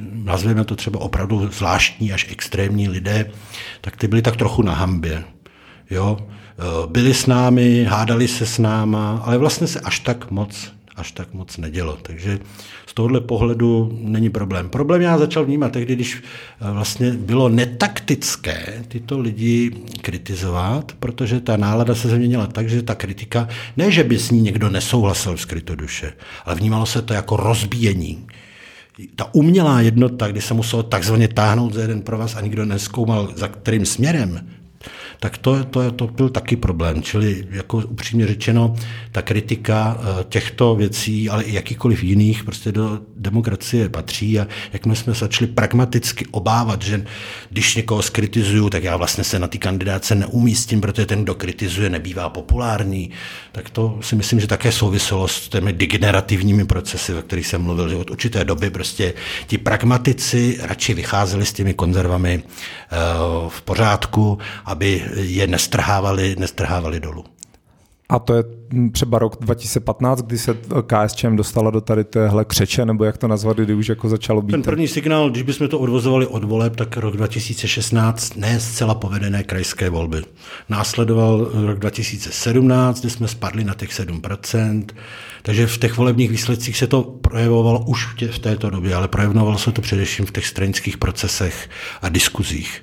Speaker 2: nazveme to třeba opravdu zvláštní až extrémní lidé, tak ty byli tak trochu na hambě. Jo? Eh, byli s námi, hádali se s náma, ale vlastně se až tak moc až tak moc nedělo. Takže z tohohle pohledu není problém. Problém já začal vnímat tehdy, když eh, vlastně bylo netaktické tyto lidi kritizovat, protože ta nálada se změnila tak, že ta kritika, ne, že by s ní někdo nesouhlasil v skrytoduše, ale vnímalo se to jako rozbíjení. Ta umělá jednota, kdy se muselo takzvaně táhnout za jeden provaz a nikdo neskoumal, za kterým směrem, tak to, to, to byl taky problém. Čili jako upřímně řečeno, ta kritika eh, těchto věcí, ale i jakýkoliv jiných, prostě do demokracie patří a jak my jsme začali pragmaticky obávat, že když někoho skritizuju, tak já vlastně se na té kandidáce neumístím, protože ten, kdo kritizuje, nebývá populární, tak to si myslím, že také souviselo s těmi degenerativními procesy, o kterých jsem mluvil, že od určité doby prostě ti pragmatici radši vycházeli s těmi konzervami eh, v pořádku, aby je nestrhávali, nestrhávali dolů.
Speaker 1: A to je třeba rok 2015, kdy se KSČM dostala do tady téhle křeče, nebo jak to nazvat, kdy už jako začalo být?
Speaker 2: Ten první signál, když bychom to odvozovali od voleb, tak rok 2016 ne zcela povedené krajské volby. Následoval rok 2017, kdy jsme spadli na těch 7%, takže v těch volebních výsledcích se to projevovalo už v této době, ale projevovalo se to především v těch stranických procesech a diskuzích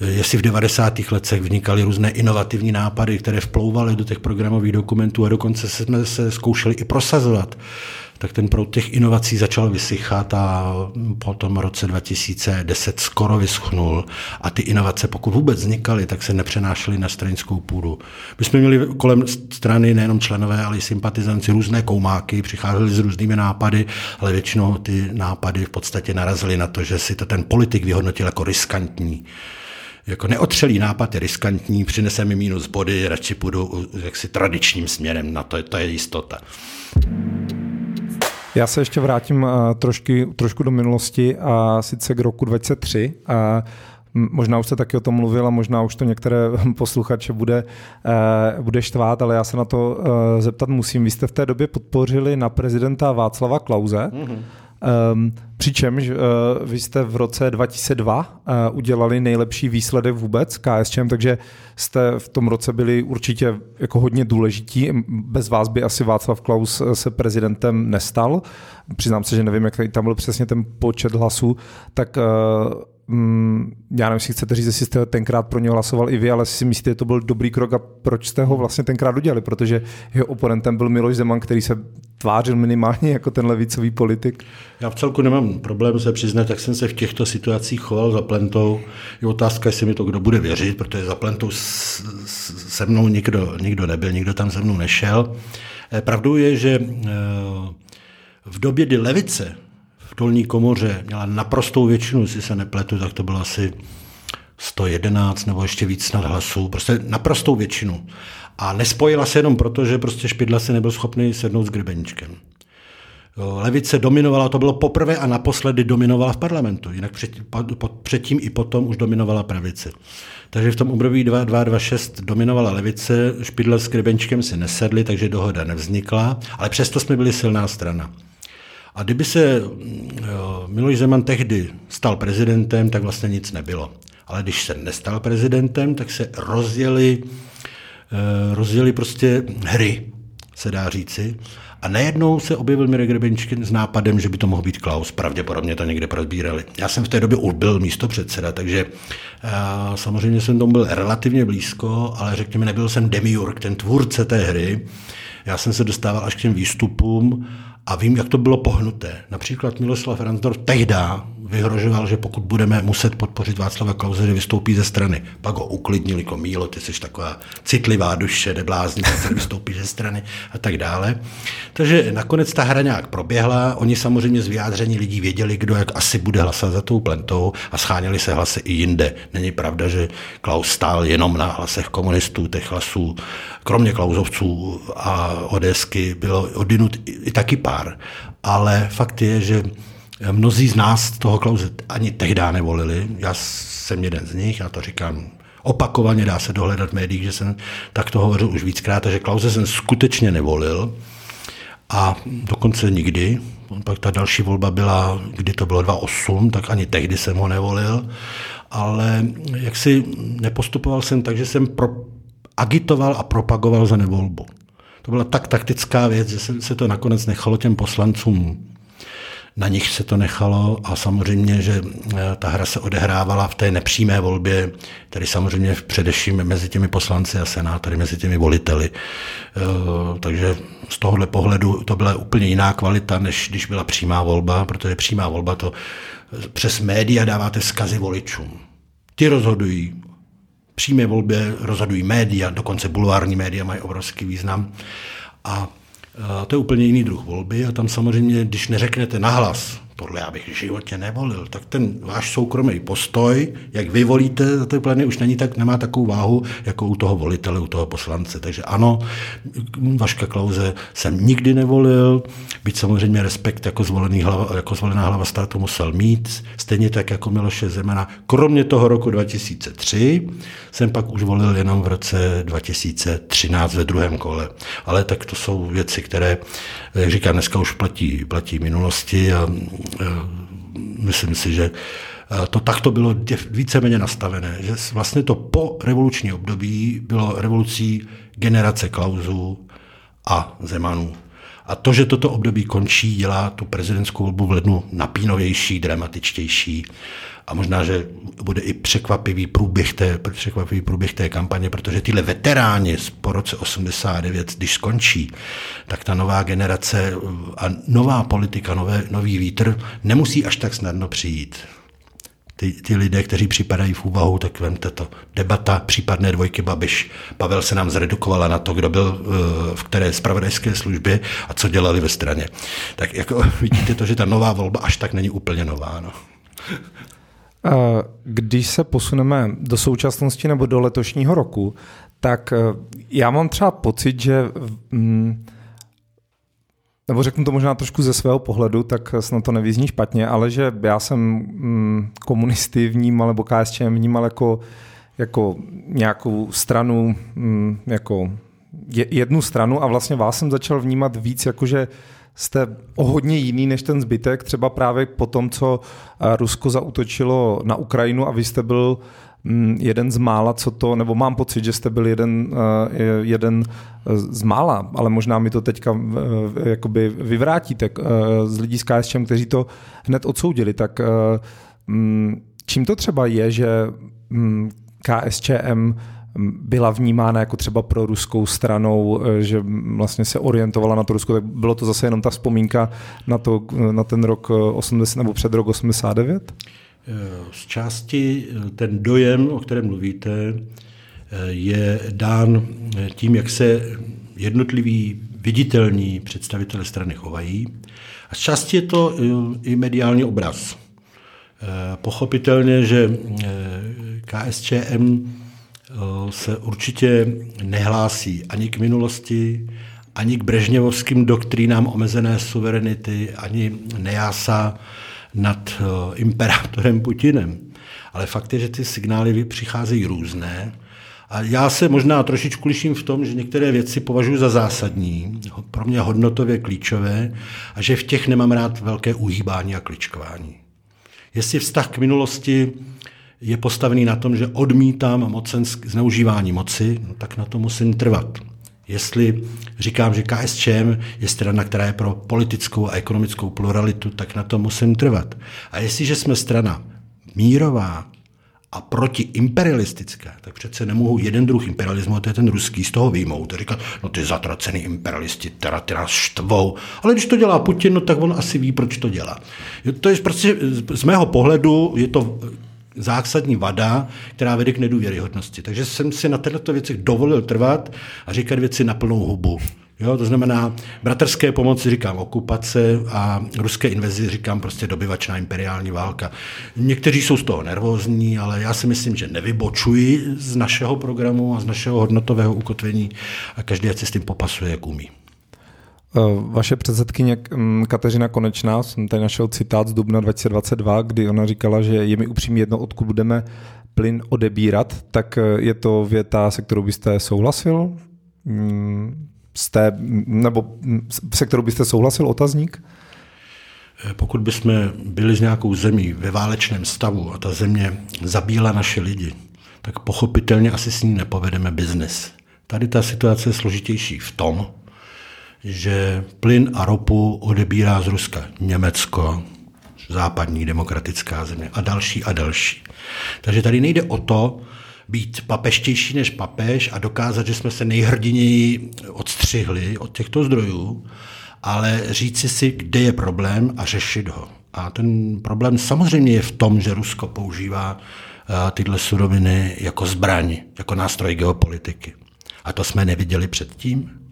Speaker 2: jestli v 90. letech vznikaly různé inovativní nápady, které vplouvaly do těch programových dokumentů a dokonce jsme se zkoušeli i prosazovat tak ten proud těch inovací začal vysychat a po tom roce 2010 skoro vyschnul a ty inovace, pokud vůbec vznikaly, tak se nepřenášely na stranickou půdu. My jsme měli kolem strany nejenom členové, ale i sympatizanci různé koumáky, přicházeli s různými nápady, ale většinou ty nápady v podstatě narazily na to, že si to ten politik vyhodnotil jako riskantní jako neotřelý nápad je riskantní, přinese mi minus body, radši půjdu jaksi tradičním směrem, na to, to je jistota.
Speaker 1: Já se ještě vrátím uh, trošky, trošku do minulosti a sice k roku 2003. A Možná už jste taky o tom mluvil a možná už to některé posluchače bude, uh, bude štvát, ale já se na to uh, zeptat musím. Vy jste v té době podpořili na prezidenta Václava Klauze. Mm-hmm. Um, přičemž uh, vy jste v roce 2002 uh, udělali nejlepší výsledek vůbec KSČM, takže jste v tom roce byli určitě jako hodně důležití. Bez vás by asi Václav Klaus se prezidentem nestal. Přiznám se, že nevím, jak tam byl přesně ten počet hlasů. Tak uh, Mm, já nevím, jestli chcete říct, jestli jste tenkrát pro něho hlasoval i vy, ale si myslíte, že to byl dobrý krok a proč jste ho vlastně tenkrát udělali? Protože jeho oponentem byl Miloš Zeman, který se tvářil minimálně jako ten levicový politik.
Speaker 2: Já v celku nemám problém se přiznat, tak jsem se v těchto situacích choval za plentou. Je otázka, jestli mi to kdo bude věřit, protože za plentou se mnou nikdo, nikdo nebyl, nikdo tam se mnou nešel. Eh, pravdou je, že eh, v době, kdy levice dolní komoře měla naprostou většinu, jestli se nepletu, tak to bylo asi 111 nebo ještě víc nad hlasů, prostě naprostou většinu. A nespojila se jenom proto, že prostě Špidla se nebyl schopný sednout s Grebeníčkem. Levice dominovala, to bylo poprvé a naposledy dominovala v parlamentu, jinak před, předtím i potom už dominovala pravice. Takže v tom období 226 dominovala levice, Špidla s Grebenčkem si nesedli, takže dohoda nevznikla, ale přesto jsme byli silná strana. A kdyby se mm, Miloš Zeman tehdy stal prezidentem, tak vlastně nic nebylo. Ale když se nestal prezidentem, tak se rozjeli, eh, rozjeli prostě hry, se dá říci. A najednou se objevil Mirek Grebenčkin s nápadem, že by to mohl být Klaus. Pravděpodobně to někde prozbírali. Já jsem v té době už byl místo předseda, takže eh, samozřejmě jsem tomu byl relativně blízko, ale řekněme, nebyl jsem demiurg, ten tvůrce té hry. Já jsem se dostával až k těm výstupům a vím, jak to bylo pohnuté. Například Miloslav Ransdorf tehdy vyhrožoval, že pokud budeme muset podpořit Václava Klauze, že vystoupí ze strany. Pak ho uklidnili, jako Mílo, ty jsi taková citlivá duše, neblázni, vystoupí ze strany a tak dále. Takže nakonec ta hra nějak proběhla. Oni samozřejmě z vyjádření lidí věděli, kdo jak asi bude hlasovat za tou plentou a scháněli se hlasy i jinde. Není pravda, že Klaus stál jenom na hlasech komunistů, těch hlasů, kromě Klausovců a Odesky bylo odinut i taky pár. Ale fakt je, že Mnozí z nás toho Klauze ani tehdy nevolili. Já jsem jeden z nich, já to říkám opakovaně, dá se dohledat v médiích, že jsem takto hovořil už víckrát, takže Klauze jsem skutečně nevolil a dokonce nikdy. Pak ta další volba byla, kdy to bylo 2.8, tak ani tehdy jsem ho nevolil, ale jak si nepostupoval jsem tak, že jsem pro, agitoval a propagoval za nevolbu. To byla tak taktická věc, že se to nakonec nechalo těm poslancům na nich se to nechalo a samozřejmě, že eh, ta hra se odehrávala v té nepřímé volbě, tedy samozřejmě především mezi těmi poslanci a senátory, mezi těmi voliteli. Eh, takže z tohohle pohledu to byla úplně jiná kvalita, než když byla přímá volba, protože přímá volba to přes média dáváte vzkazy voličům. Ty rozhodují přímé volbě rozhodují média, dokonce bulvární média mají obrovský význam. A a to je úplně jiný druh volby a tam samozřejmě, když neřeknete nahlas, tohle já bych v životě nevolil, tak ten váš soukromý postoj, jak vy volíte za ty pleny, už není tak, nemá takovou váhu, jako u toho volitele, u toho poslance. Takže ano, Vaška Klauze jsem nikdy nevolil, byť samozřejmě respekt jako, zvolený hlava, jako zvolená hlava státu musel mít, stejně tak jako Miloše Zemana. Kromě toho roku 2003 jsem pak už volil jenom v roce 2013 ve druhém kole. Ale tak to jsou věci, které, jak říkám, dneska už platí, platí minulosti a myslím si, že to takto bylo víceméně nastavené, že vlastně to po revoluční období bylo revolucí generace Klausů a Zemanů. A to, že toto období končí, dělá tu prezidentskou volbu v lednu napínovější, dramatičtější a možná, že bude i překvapivý průběh té, překvapivý průběh té kampaně, protože tyhle veteráni po roce 89, když skončí, tak ta nová generace a nová politika, nové, nový vítr nemusí až tak snadno přijít. Ty, ty lidé, kteří připadají v úvahu, tak vemte to. Debata případné dvojky Babiš. Pavel se nám zredukovala na to, kdo byl v které spravodajské službě a co dělali ve straně. Tak jako vidíte to, že ta nová volba až tak není úplně nová. No.
Speaker 1: Když se posuneme do současnosti nebo do letošního roku, tak já mám třeba pocit, že mm, nebo řeknu to možná trošku ze svého pohledu, tak snad to nevyzní špatně, ale že já jsem mm, komunisty vnímal, nebo KSČM vnímal jako, jako nějakou stranu, mm, jako jednu stranu a vlastně vás jsem začal vnímat víc jako, že jste o hodně jiný než ten zbytek, třeba právě po tom, co Rusko zautočilo na Ukrajinu a vy jste byl Mm, jeden z mála, co to, nebo mám pocit, že jste byl jeden, eh, jeden z mála, ale možná mi to teďka eh, jakoby vyvrátíte eh, z lidí z KSČM, kteří to hned odsoudili, tak mm, čím to třeba je, že mm, KSČM byla vnímána jako třeba pro ruskou stranou, že vlastně se orientovala na to Rusko, tak bylo to zase jenom ta vzpomínka na, to, na ten rok 80, nebo před rok 89?
Speaker 2: Z části eh, ten dojem, o kterém mluvíte, eh, je dán eh, tím, jak se jednotliví viditelní představitelé strany chovají. A z části je to i mediální obraz. Pochopitelně, že KSČM se určitě nehlásí ani k minulosti, ani k brežněvovským doktrínám omezené suverenity, ani nejásá nad eh, imperátorem Putinem. Ale fakt je, že ty signály přicházejí různé. A já se možná trošičku liším v tom, že některé věci považuji za zásadní, pro mě hodnotově klíčové, a že v těch nemám rád velké uhýbání a kličkování. Jestli vztah k minulosti je postavený na tom, že odmítám mocensk, zneužívání moci, no tak na to musím trvat. Jestli říkám, že KSČM je strana, která je pro politickou a ekonomickou pluralitu, tak na to musím trvat. A jestliže jsme strana mírová a protiimperialistická, tak přece nemohu jeden druh imperialismu, a to je ten ruský, z toho výjmout. A říkat, no ty zatracený imperialisti, teda ty nás štvou. Ale když to dělá Putin, no tak on asi ví, proč to dělá. To je prostě z mého pohledu, je to zásadní vada, která vede k nedůvěryhodnosti. Takže jsem si na této věcech dovolil trvat a říkat věci na plnou hubu. Jo, to znamená, bratrské pomoci říkám okupace a ruské invazi říkám prostě dobyvačná imperiální válka. Někteří jsou z toho nervózní, ale já si myslím, že nevybočuji z našeho programu a z našeho hodnotového ukotvení a každý se s tím popasuje, jak umí.
Speaker 1: Eh, vaše předsedkyně mm, Kateřina Konečná, jsem tady našel citát z dubna 2022, kdy ona říkala, že je mi upřímně jedno, odkud budeme plyn odebírat, tak eh, je to věta, se kterou byste souhlasil? Mm, jste, nebo mm, se kterou byste souhlasil, otazník?
Speaker 2: Eh, pokud bychom byli s nějakou zemí ve válečném stavu a ta země zabíla naše lidi, tak pochopitelně asi s ní nepovedeme biznis. Tady ta situace je složitější v tom, že plyn a ropu odebírá z Ruska Německo, západní demokratická země a další a další. Takže tady nejde o to, být papeštější než papež a dokázat, že jsme se nejhrdiněji odstřihli od těchto zdrojů, ale říci si, kde je problém a řešit ho. A ten problém samozřejmě je v tom, že Rusko používá eh, tyhle suroviny jako zbraň, jako nástroj geopolitiky. A to jsme neviděli předtím.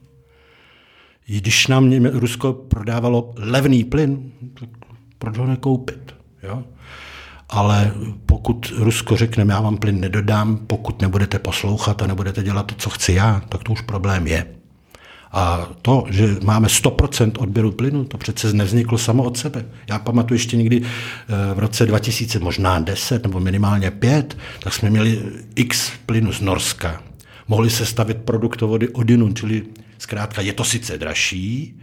Speaker 2: Když nám Rusko prodávalo levný plyn, tak proč ho nekoupit? Jo? Ale pokud Rusko řekne, já vám plyn nedodám, pokud nebudete poslouchat a nebudete dělat to, co chci já, tak to už problém je. A to, že máme 100% odběru plynu, to přece nevzniklo samo od sebe. Já pamatuju ještě někdy eh, v roce 2000, možná 10 nebo minimálně 5, tak jsme měli x plynu z Norska. Mohli se stavit produktovody Odinu, čili Zkrátka je to sice dražší,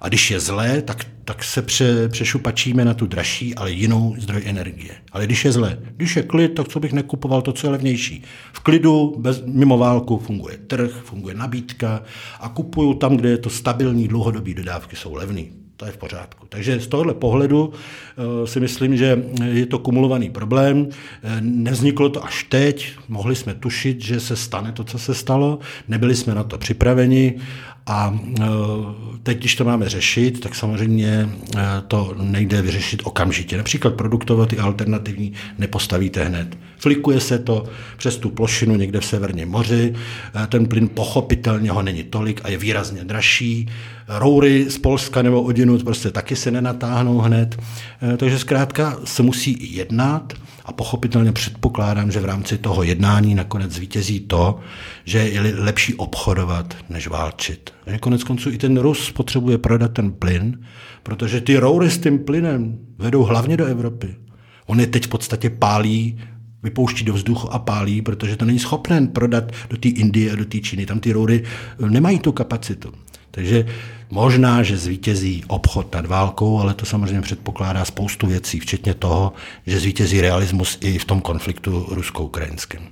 Speaker 2: a když je zlé, tak, tak se pře, přešupačíme na tu dražší, ale jinou zdroj energie. Ale když je zlé, když je klid, tak co bych nekupoval to, co je levnější. V klidu, bez, mimo válku, funguje trh, funguje nabídka a kupuju tam, kde je to stabilní, dlouhodobý dodávky jsou levný to je v pořádku. Takže z tohohle pohledu eh, si myslím, že je to kumulovaný problém. Eh, nevzniklo to až teď, mohli jsme tušit, že se stane to, co se stalo, nebyli jsme na to připraveni A teď, když to máme řešit, tak samozřejmě to nejde vyřešit okamžitě. Například produktové ty alternativní nepostavíte hned. Flikuje se to přes tu plošinu někde v Severním moři, ten plyn pochopitelně ho není tolik a je výrazně dražší. Roury z Polska nebo odinut prostě taky se nenatáhnou hned. Takže zkrátka se musí jednat a pochopitelně předpokládám, že v rámci toho jednání nakonec zvítězí to, že je lepší obchodovat, než válčit. A konec konců i ten Rus potřebuje prodat ten plyn, protože ty roury s tím plynem vedou hlavně do Evropy. On je teď v podstatě pálí, vypouští do vzduchu a pálí, protože to není schopné prodat do té Indie a do té Číny. Tam ty roury nemají tu kapacitu. Takže možná, že zvítězí obchod nad válkou, ale to samozřejmě předpokládá spoustu věcí, včetně toho, že zvítězí realismus i v tom konfliktu rusko-ukrajinském.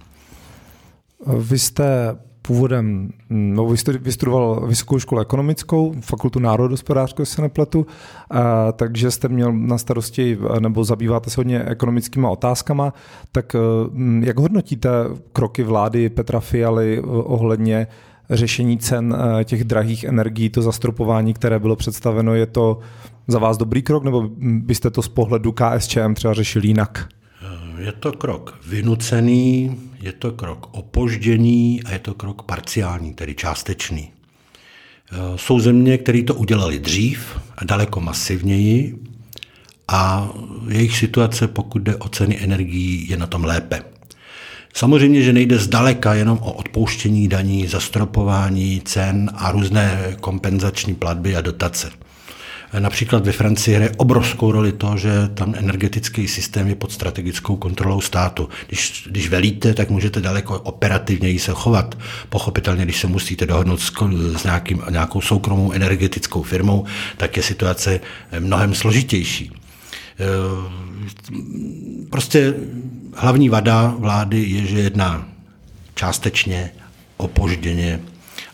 Speaker 1: Vy jste původem, no, vystudoval vysokou školu ekonomickou, fakultu národospodářského se nepletu, a, takže jste měl na starosti, nebo zabýváte se hodně ekonomickými otázkama, tak jak hodnotíte kroky vlády Petra Fialy ohledně řešení cen eh, těch drahých energií, to zastropování, které bylo představeno, je to za vás dobrý krok, nebo byste to z pohledu KSČM třeba řešili jinak?
Speaker 2: Eh, je to krok vynucený, je to krok opožděný a je to krok parciální, tedy částečný. Eh, jsou země, které to udělali dřív a daleko masivněji a jejich situace, pokud jde o ceny energií, je na tom lépe. Samozřejmě, že nejde zdaleka jenom o odpouštění daní, zastropování cen a různé kompenzační platby a dotace. Například ve Francii hraje obrovskou roli to, že tam energetický systém je pod strategickou kontrolou státu. Když, když velíte, tak můžete daleko operativněji se chovat. Pochopitelně, když se musíte dohodnout s, s nějakým, nějakou soukromou energetickou firmou, tak je situace mnohem složitější. Prostě hlavní vada vlády je, že jedná částečně, opožděně,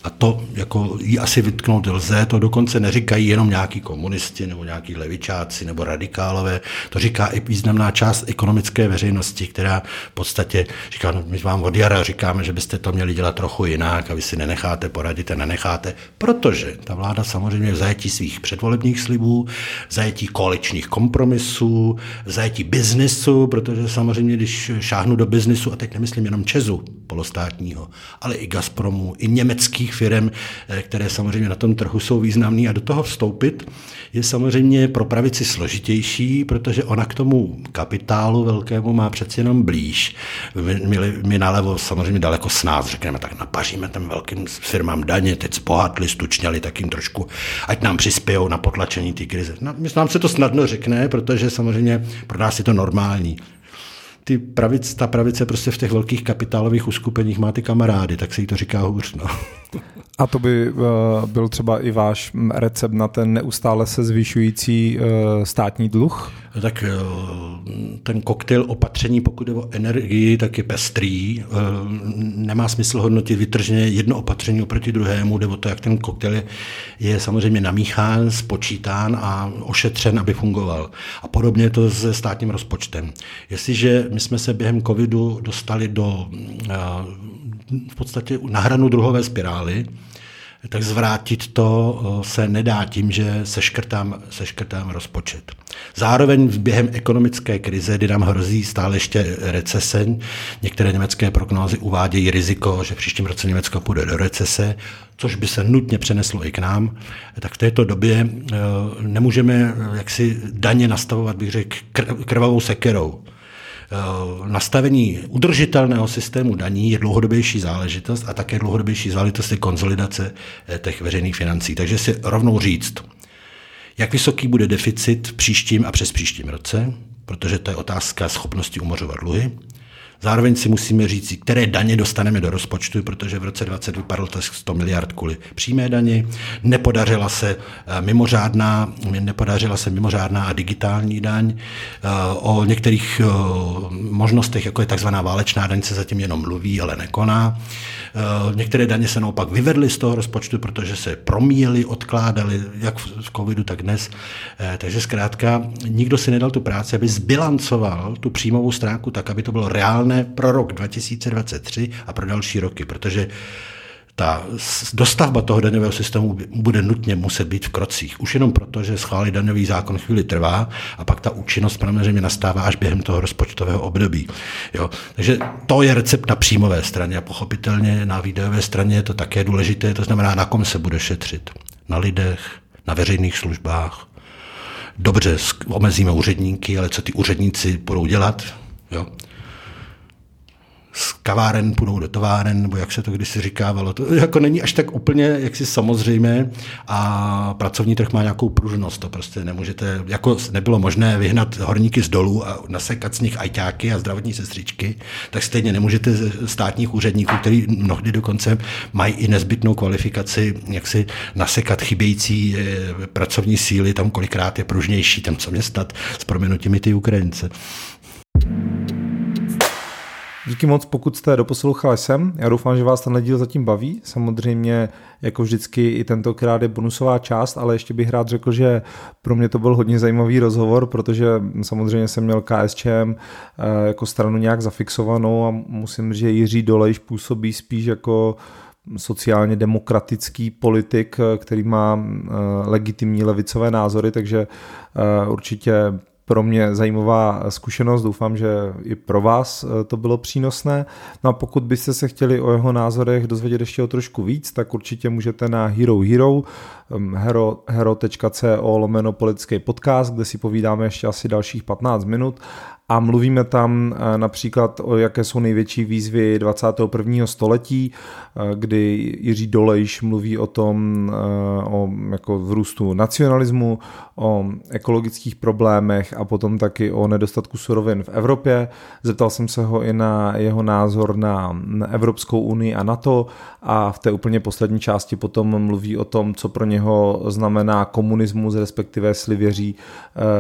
Speaker 2: a to jako jí asi vytknout lze, to dokonce neříkají jenom nějaký komunisti nebo nějaký levičáci nebo radikálové, to říká i významná část ekonomické veřejnosti, která v podstatě říká, no, my vám od jara říkáme, že byste to měli dělat trochu jinak a vy si nenecháte poradit a nenecháte, protože ta vláda samozřejmě v zajetí svých předvolebních slibů, v zajetí koaličních kompromisů, v zajetí biznesu, protože samozřejmě, když šáhnu do biznesu, a teď nemyslím jenom Česu polostátního, ale i Gazpromu, i německých firm, eh, které samozřejmě na tom trhu jsou významné a do toho vstoupit je samozřejmě pro pravici složitější, protože ona k tomu kapitálu velkému má přeci jenom blíž. My, my, my nalevo samozřejmě daleko s nás řekneme, tak napaříme těm velkým firmám daně, teď zbohatli, stučněli, tak jim trošku, ať nám přispějou na potlačení té krize. No, nám se to snadno řekne, protože samozřejmě pro nás je to normální ty pravic, ta pravice prostě v těch velkých kapitálových uskupeních má ty kamarády, tak se jí to říká hůř. No.
Speaker 1: A to by uh, byl třeba i váš recept na ten neustále se zvyšující uh, státní dluh?
Speaker 2: Tak uh, ten koktejl opatření, pokud je o energii, tak je pestrý. Uh, nemá smysl hodnotit vytržně jedno opatření oproti druhému, nebo to, jak ten koktejl je, je samozřejmě namíchán, spočítán a ošetřen, aby fungoval. A podobně je to se státním rozpočtem. Jestliže my jsme se během covidu dostali do uh, v podstatě na hranu druhové spirály, tak zvrátit to se nedá tím, že seškrtám, seškrtám rozpočet. Zároveň v během ekonomické krize, kdy nám hrozí stále ještě recese, některé německé prognózy uvádějí riziko, že v příštím roce Německo půjde do recese, což by se nutně přeneslo i k nám, tak v této době nemůžeme jaksi daně nastavovat, bych řekl, krvavou sekerou Eh, nastavení udržitelného systému daní je dlouhodobější záležitost a také dlouhodobější záležitost je konzolidace eh, těch veřejných financí. Takže si rovnou říct, jak vysoký bude deficit v příštím a přes příštím roce, protože to je otázka schopnosti umořovat dluhy, Zároveň si musíme říct, které daně dostaneme do rozpočtu, protože v roce 20 vypadlo to 100 miliard kvůli přímé daně. Nepodařila se eh, mimořádná, nepodařila se mimořádná a digitální daň. Eh, o některých eh, možnostech, jako je takzvaná válečná daň, se zatím jenom mluví, ale nekoná. Některé daně se naopak vyvedly z toho rozpočtu, protože se promíjely, odkládaly, jak v covidu, tak dnes. Takže zkrátka nikdo si nedal tu práci, aby zbilancoval tu příjmovou stránku tak, aby to bylo reálné pro rok 2023 a pro další roky, protože ta dostavba toho daňového systému bude nutně muset být v krocích. Už jenom proto, že schválit daňový zákon chvíli trvá a pak ta účinnost samozřejmě nastává až během toho rozpočtového období. Jo. Takže to je recept na příjmové straně a pochopitelně na výdajové straně je to také důležité, to znamená, na kom se bude šetřit. Na lidech, na veřejných službách. Dobře, omezíme úředníky, ale co ty úředníci budou dělat? Jo? Z kaváren půjdou do továren, nebo jak se to kdysi říkávalo. To jako není až tak úplně jaksi samozřejmé a pracovní trh má nějakou pružnost. To prostě nemůžete, jako nebylo možné vyhnat horníky z dolů a nasekat z nich ajťáky a zdravotní sestřičky, tak stejně nemůžete státních úředníků, který mnohdy dokonce mají i nezbytnou kvalifikaci, jak si nasekat chybějící eh, pracovní síly, tam kolikrát je pružnější, tam co mě snad s proměnutími ty Ukrajince.
Speaker 1: Díky moc, pokud jste doposlouchali sem. Já doufám, že vás ten díl zatím baví. Samozřejmě, jako vždycky, i tentokrát je bonusová část, ale ještě bych rád řekl, že pro mě to byl hodně zajímavý rozhovor, protože samozřejmě jsem měl KSČM eh, jako stranu nějak zafixovanou a musím říct, že Jiří Dolejš působí spíš jako sociálně demokratický politik, eh, který má eh, legitimní levicové názory, takže určitě pro mě zajímavá zkušenost, doufám, že i pro vás eh, to bylo přínosné. No a pokud byste se chtěli o jeho názorech dozvědět ještě o trošku víc, tak určitě můžete na Hero Hero, hero, hero.co lomeno politický podcast, kde si povídáme ještě asi dalších 15 minut a mluvíme tam eh, například o jaké jsou největší výzvy 21. století, eh, kdy Jiří Dolejš mluví o tom, eh, o jako vrůstu nacionalismu, o ekologických problémech a potom taky o nedostatku surovin v Evropě. Zeptal jsem se ho i na jeho názor na Evropskou unii a NATO a v té úplně poslední části potom mluví o tom, co pro něho znamená komunismus, respektive slivěří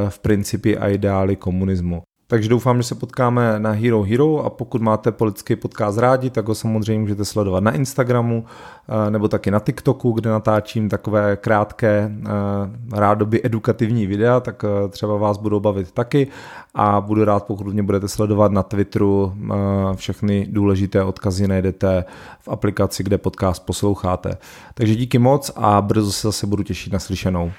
Speaker 1: v principy a ideály komunismu. Takže doufám, že se potkáme na Hero Hero a pokud máte politický podcast rádi, tak ho samozřejmě můžete sledovat na Instagramu eh, nebo taky na TikToku, kde natáčím takové krátké, eh, rádoby edukativní videa, tak eh, třeba vás budou bavit taky a budu rád, pokud mě budete sledovat na Twitteru. Všechny důležité odkazy najdete v aplikaci, kde podcast posloucháte. Takže díky moc a brzo se zase budu těšit na slyšenou.